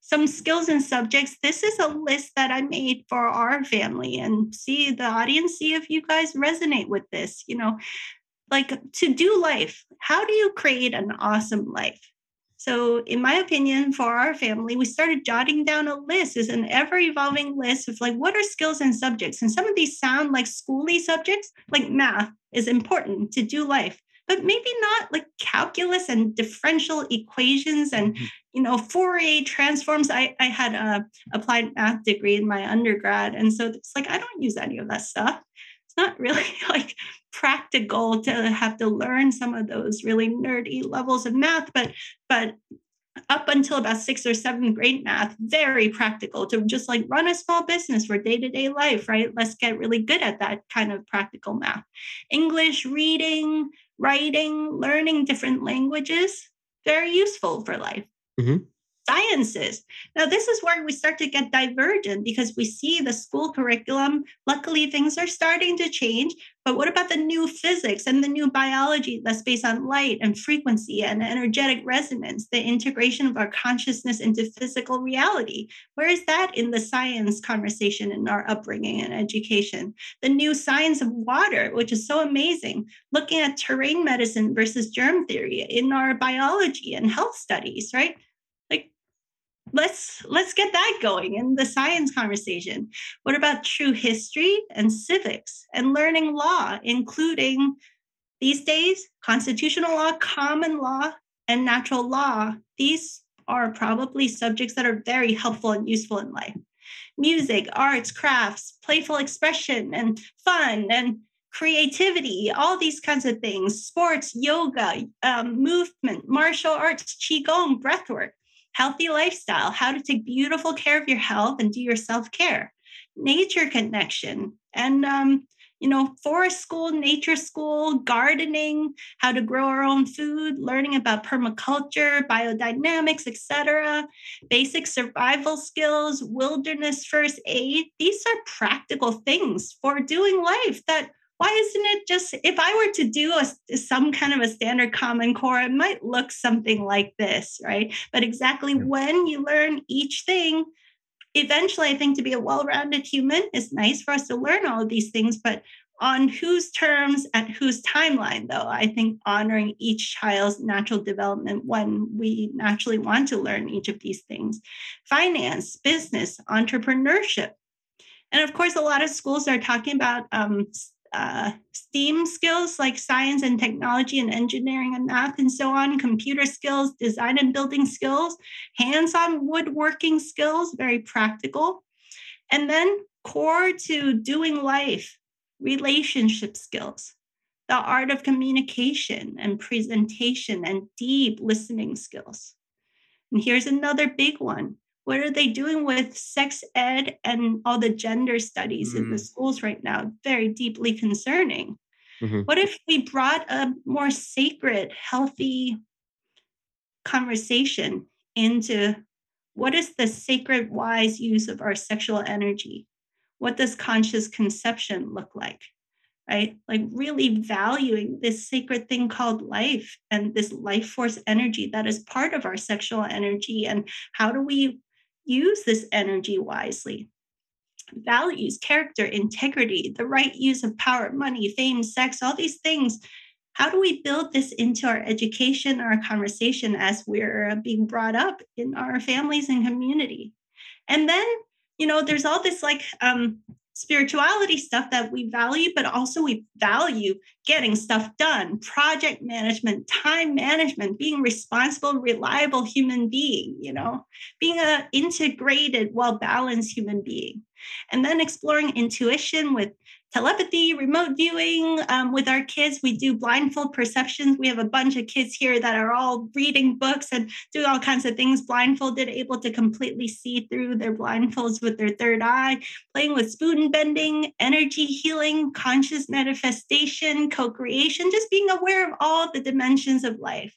Speaker 4: Some skills and subjects. This is a list that I made for our family and see the audience, see if you guys resonate with this. You know, like to do life, how do you create an awesome life? So, in my opinion, for our family, we started jotting down a list. It's an ever evolving list of like, what are skills and subjects? And some of these sound like schooly subjects, like math is important to do life, but maybe not like calculus and differential equations and, mm-hmm. you know, Fourier transforms. I, I had a applied math degree in my undergrad. And so it's like, I don't use any of that stuff it's not really like practical to have to learn some of those really nerdy levels of math but but up until about sixth or seventh grade math very practical to just like run a small business for day-to-day life right? Let's get really good at that kind of practical math. English reading writing learning different languages very useful for life. Mm-hmm sciences. Now, this is where we start to get divergent because we see the school curriculum. Luckily, things are starting to change. But what about the new physics and the new biology that's based on light and frequency and energetic resonance, the integration of our consciousness into physical reality? Where is that in the science conversation in our upbringing and education? The new science of water, which is so amazing, looking at terrain medicine versus germ theory in our biology and health studies, right? Let's let's get that going in the science conversation. What about true history and civics and learning law including these days constitutional law common law and natural law? These are probably subjects that are very helpful and useful in life. Music, arts, crafts, playful expression, and fun, and creativity, all these kinds of things, sports, yoga, um, movement, martial arts, qigong, breathwork, healthy lifestyle, how to take beautiful care of your health and do your self care, nature connection, and um, you know, forest school, nature school, gardening, how to grow our own food, learning about permaculture, biodynamics, etc., basic survival skills, wilderness first aid. These are practical things for doing life that why isn't it just if i were to do a, some kind of a standard common core it might look something like this right? But exactly yeah. when you learn each thing eventually i think to be a well-rounded human is nice for us to learn all of these things but on whose terms and whose timeline though? I think honoring each child's natural development when we naturally want to learn each of these things. Finance business entrepreneurship. And of course a lot of schools are talking about um, uh, STEAM skills like science and technology and engineering and math and so on, computer skills, design and building skills, hands on woodworking skills, very practical. And then core to doing life, relationship skills, the art of communication and presentation and deep listening skills. And here's another big one what are they doing with sex ed and all the gender studies mm. in the mm. schools right now? Very deeply concerning. Mm-hmm. What if we brought a more sacred, healthy conversation into what is the sacred, wise use of our sexual energy? What does conscious conception look like? Right? Like really valuing this sacred thing called life and this life force energy that is part of our sexual energy. And how do we use this energy wisely. Values, character, integrity, the right use of power, money, fame, sex, all these things. How do we build this into our education, our conversation as we're being brought up in our families and community? And then, you know, there's all this like um, spirituality stuff that we value, but also we value getting stuff done, project management, time management, being responsible, reliable human being, you know, being a integrated, well-balanced human being. And then exploring intuition with telepathy, remote viewing um, with our kids. We do blindfold perceptions. We have a bunch of kids here that are all reading books and doing all kinds of things blindfolded, able to completely see through their blindfolds with their third eye, playing with spoon bending, energy healing, conscious manifestation, co creation, just being aware of all the dimensions of life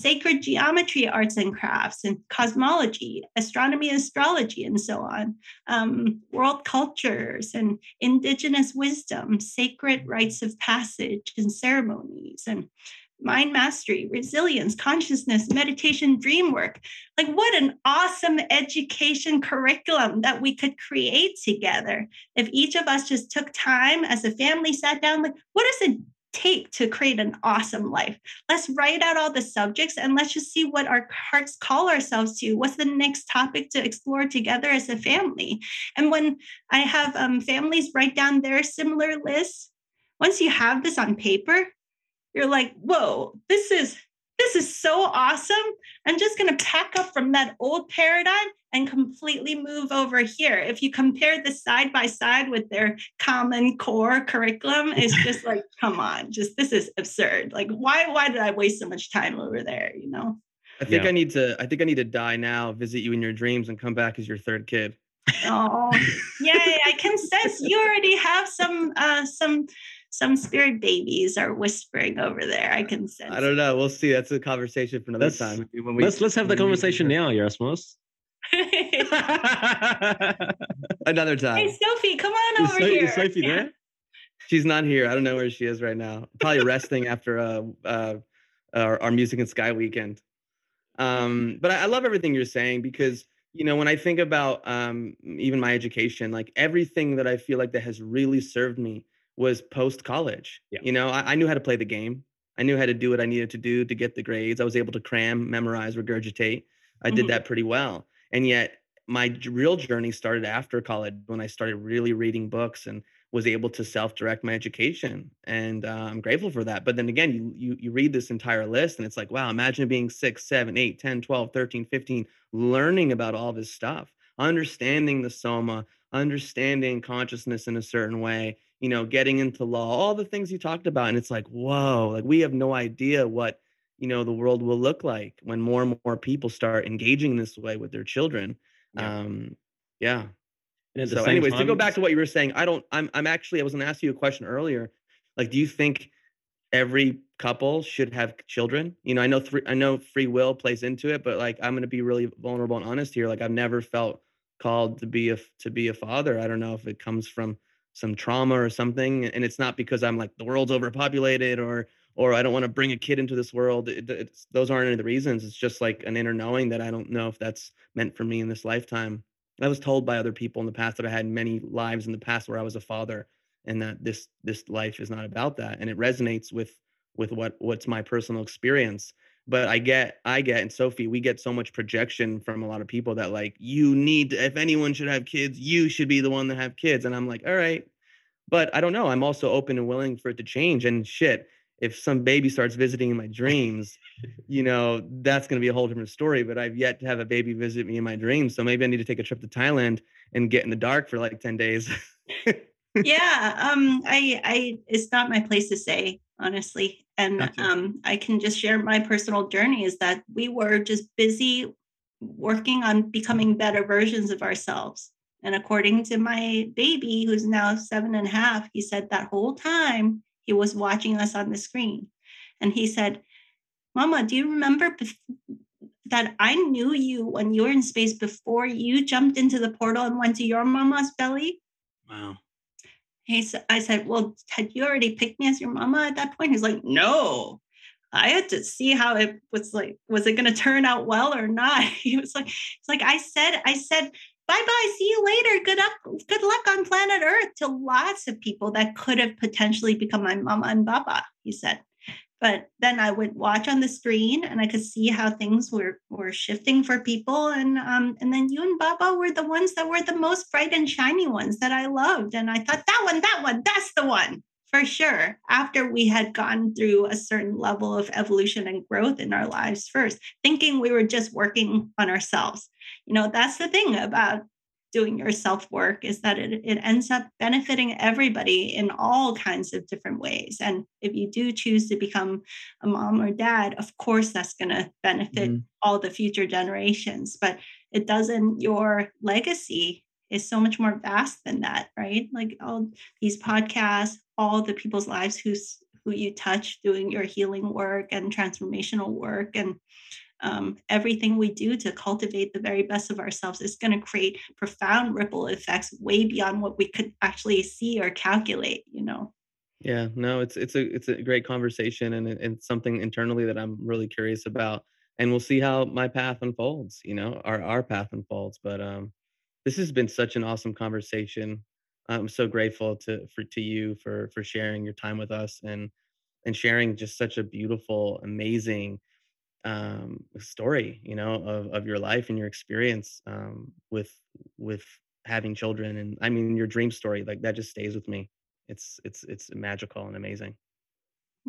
Speaker 4: sacred geometry arts and crafts and cosmology, astronomy astrology, and so on, um, world cultures and indigenous wisdom, sacred rites of passage and ceremonies, and mind mastery, resilience, consciousness, meditation, dream work. Like, what an awesome education curriculum that we could create together if each of us just took time as a family, sat down, like, what is it take to create an awesome life. Let's write out all the subjects and let's just see what our hearts call ourselves to. What's the next topic to explore together as a family? And when I have um, families write down their similar lists, once you have this on paper, you're like, whoa, this is this is so awesome. I'm just going to pack up from that old paradigm and completely move over here. If you compare this side by side with their common core curriculum, it's just like, come on, just this is absurd. Like, why why did I waste so much time over there? You know?
Speaker 3: I think yeah. I need to I think I need to die now, visit you in your dreams, and come back as your third kid.
Speaker 4: Oh, yay! I can sense you already have some uh some some spirit babies are whispering over there. I can sense.
Speaker 3: I don't know. We'll see. That's a conversation for another
Speaker 2: let's,
Speaker 3: time.
Speaker 2: When we, let's let's have the conversation now, Erasmus.
Speaker 3: another time.
Speaker 4: Hey, Sophie, come on over
Speaker 2: is so,
Speaker 4: here.
Speaker 2: Is Sophie yeah. there?
Speaker 3: She's not here. I don't know where she is right now. Probably resting after uh, uh, our, our music and sky weekend. Um, but I, I love everything you're saying because you know when I think about um, even my education, like everything that I feel like that has really served me was post college. Yeah. You know, I, I, knew how to play the game. I knew how to do what I needed to do to get the grades. I was able to cram, memorize, regurgitate. I mm-hmm. did that pretty well. And yet, my real journey started after college when I started really reading books and was able to self-direct my education and uh, i'm grateful for that but then again you, you you read this entire list and it's like wow imagine being 6 7 8 10 12 13 15 learning about all this stuff understanding the soma, understanding consciousness in a certain way, you know, getting into law, all the things you talked about. And it's like, whoa, like we have no idea what, you know, the world will look like when more and more people start engaging this way with their children. Yeah. Um, yeah. And so anyways, time, to go back to what you were saying, I don't, I'm, I'm actually, I was going to ask you a question earlier. Like, do you think every couple should have children? You know, I know, three, I know free will plays into it, but like, I'm going to be really vulnerable and honest here. Like I've never felt called to be a, to be a father. I don't know if it comes from some trauma or something. And it's not because I'm like, the world's overpopulated or, or I don't want to bring a kid into this world. It, those aren't any of the reasons. It's just like an inner knowing that I don't know if that's meant for me in this lifetime. I was told by other people in the past that I had many lives in the past where I was a father and that this this life is not about that and it resonates with with what what's my personal experience but I get I get and Sophie we get so much projection from a lot of people that like you need to, if anyone should have kids you should be the one that have kids and I'm like all right but I don't know I'm also open and willing for it to change and shit if some baby starts visiting in my dreams, you know, that's going to be a whole different story. But I've yet to have a baby visit me in my dreams. So maybe I need to take a trip to Thailand and get in the dark for like 10 days.
Speaker 4: yeah. Um, I, I, it's not my place to say, honestly. And um, I can just share my personal journey is that we were just busy working on becoming better versions of ourselves. And according to my baby, who's now seven and a half, he said that whole time he was watching us on the screen. And he said, Mama, do you remember that I knew you when you were in space before you jumped into the portal and went to your mama's belly?
Speaker 3: Wow.
Speaker 4: He said, I said, Well, had you already picked me as your mama at that point? He's like, No. I had to see how it was like, was it going to turn out well or not? He was like, it's like I said, I said, bye bye, see you later. Good luck, good luck on planet Earth to lots of people that could have potentially become my mama and baba, he said. But then I would watch on the screen and I could see how things were were shifting for people. And um, and then you and Baba were the ones that were the most bright and shiny ones that I loved. And I thought that one, that one, that's the one for sure after we had gone through a certain level of evolution and growth in our lives first thinking we were just working on ourselves you know that's the thing about doing your self work is that it, it ends up benefiting everybody in all kinds of different ways and if you do choose to become a mom or dad of course that's going to benefit mm-hmm. all the future generations but it doesn't your legacy is so much more vast than that right like all these podcasts all the people's lives who's who you touch doing your healing work and transformational work and um, everything we do to cultivate the very best of ourselves is going to create profound ripple effects way beyond what we could actually see or calculate you know?
Speaker 3: Yeah no it's it's a it's a great conversation and it's something internally that i'm really curious about and we'll see how my path unfolds you know our our path unfolds but um this has been such an awesome conversation. I'm so grateful to for to you for for sharing your time with us and and sharing just such a beautiful, amazing um, story, you know, of of your life and your experience um, with with having children. And I mean, your dream story, like that, just stays with me. It's it's it's magical and amazing.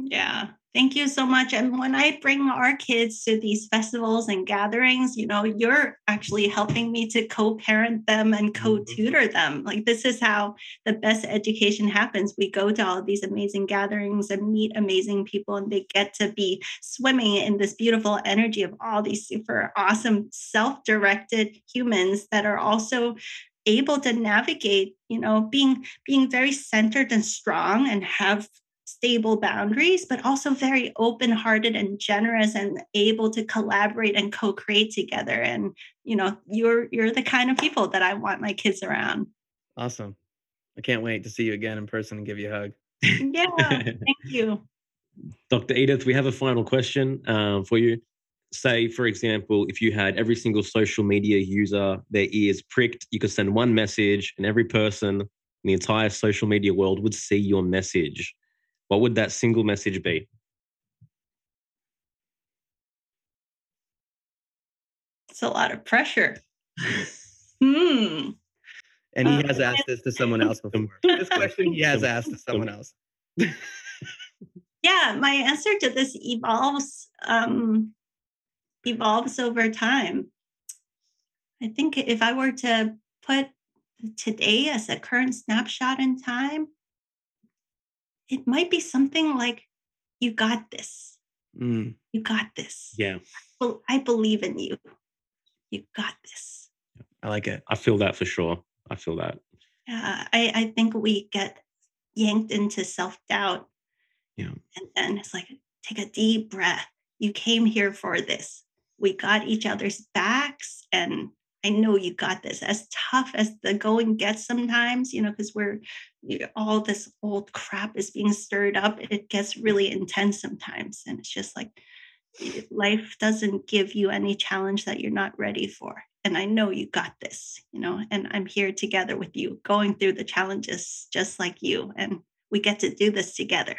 Speaker 4: Yeah. Thank you so much. And when I bring our kids to these festivals and gatherings, you know, you're actually helping me to co parent them and mm-hmm. co tutor them. Like, this is how the best education happens. We go to all these amazing gatherings and meet amazing people, and they get to be swimming in this beautiful energy of all these super awesome self directed humans that are also able to navigate you know being being very centered and strong and have stable boundaries, but also very open hearted and generous and able to collaborate and co create together. And, you know, you're, you're the kind of people that I want my kids around.
Speaker 3: Awesome. I can't wait to see you again in person and give you a hug.
Speaker 4: yeah. thank you.
Speaker 2: Dr. Edith, we have a final question um, for you. Say, for example, if you had every single social media user, their ears pricked, you could send one message, and every person in the entire social media world would see your message what would that single message be?
Speaker 4: It's a lot of pressure. hmm.
Speaker 3: And he has asked this to someone else before. this question he has asked to someone else.
Speaker 4: yeah, my answer to this evolves um, evolves over time. I think if I were to put today as a current snapshot in time, it might be something like, You got this.
Speaker 3: Mm.
Speaker 4: You got this.
Speaker 2: Yeah.
Speaker 4: Well, I believe in you. You got this.
Speaker 3: I like it.
Speaker 2: I feel that for sure. I feel that.
Speaker 4: Yeah. I, I think we get yanked into self doubt.
Speaker 2: Yeah.
Speaker 4: And then it's like, take a deep breath. You came here for this. We got each other's backs, and I know you got this. As tough as the going gets sometimes, you know, because we're all this old crap is being stirred up. It gets really intense sometimes, and it's just like life doesn't give you any challenge that you're not ready for. And I know you got this, you know, and I'm here together with you, going through the challenges just like you, and we get to do this together.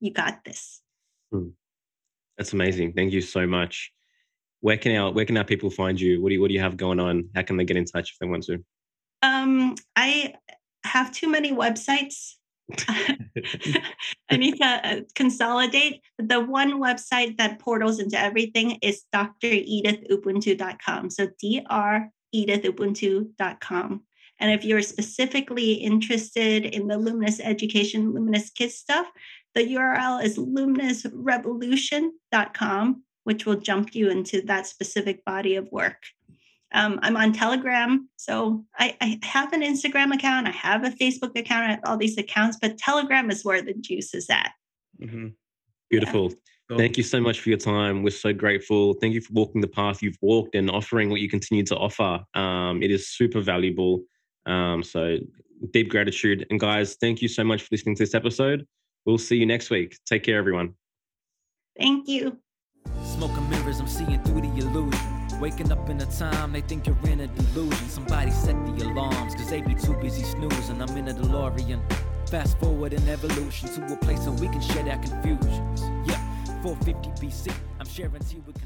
Speaker 4: You got this.
Speaker 2: Hmm. That's amazing. Thank you so much. Where can our where can our people find you? What do you what do you have going on? How can they get in touch if they want to?
Speaker 4: Um, I have too many websites. I need to uh, consolidate. The one website that portals into everything is dredithubuntu.com. So dr edithubuntu.com. And if you're specifically interested in the Luminous Education, Luminous Kids stuff, the URL is luminousrevolution.com, which will jump you into that specific body of work. Um, I'm on Telegram. So I, I, have an Instagram account, I have a Facebook account, I have all these accounts, but Telegram is where the juice is at.
Speaker 3: Mm-hmm.
Speaker 2: Beautiful. Yeah. Cool. Thank you so much for your time. We're so grateful. Thank you for walking the path you've walked and offering what you continue to offer. Um, it is super valuable. Um, so deep gratitude. And guys, thank you so much for listening to this episode. We'll see you next week. Take care, everyone.
Speaker 4: Thank you.
Speaker 5: Smoking mirrors, I'm seeing through the illusion. Waking up in a time they think you're in a delusion. Somebody set the alarms, cause they be too busy snoozing. I'm in a DeLorean. Fast forward in evolution to a place where we can share our confusions. Yeah, 450 BC, I'm sharing tea with.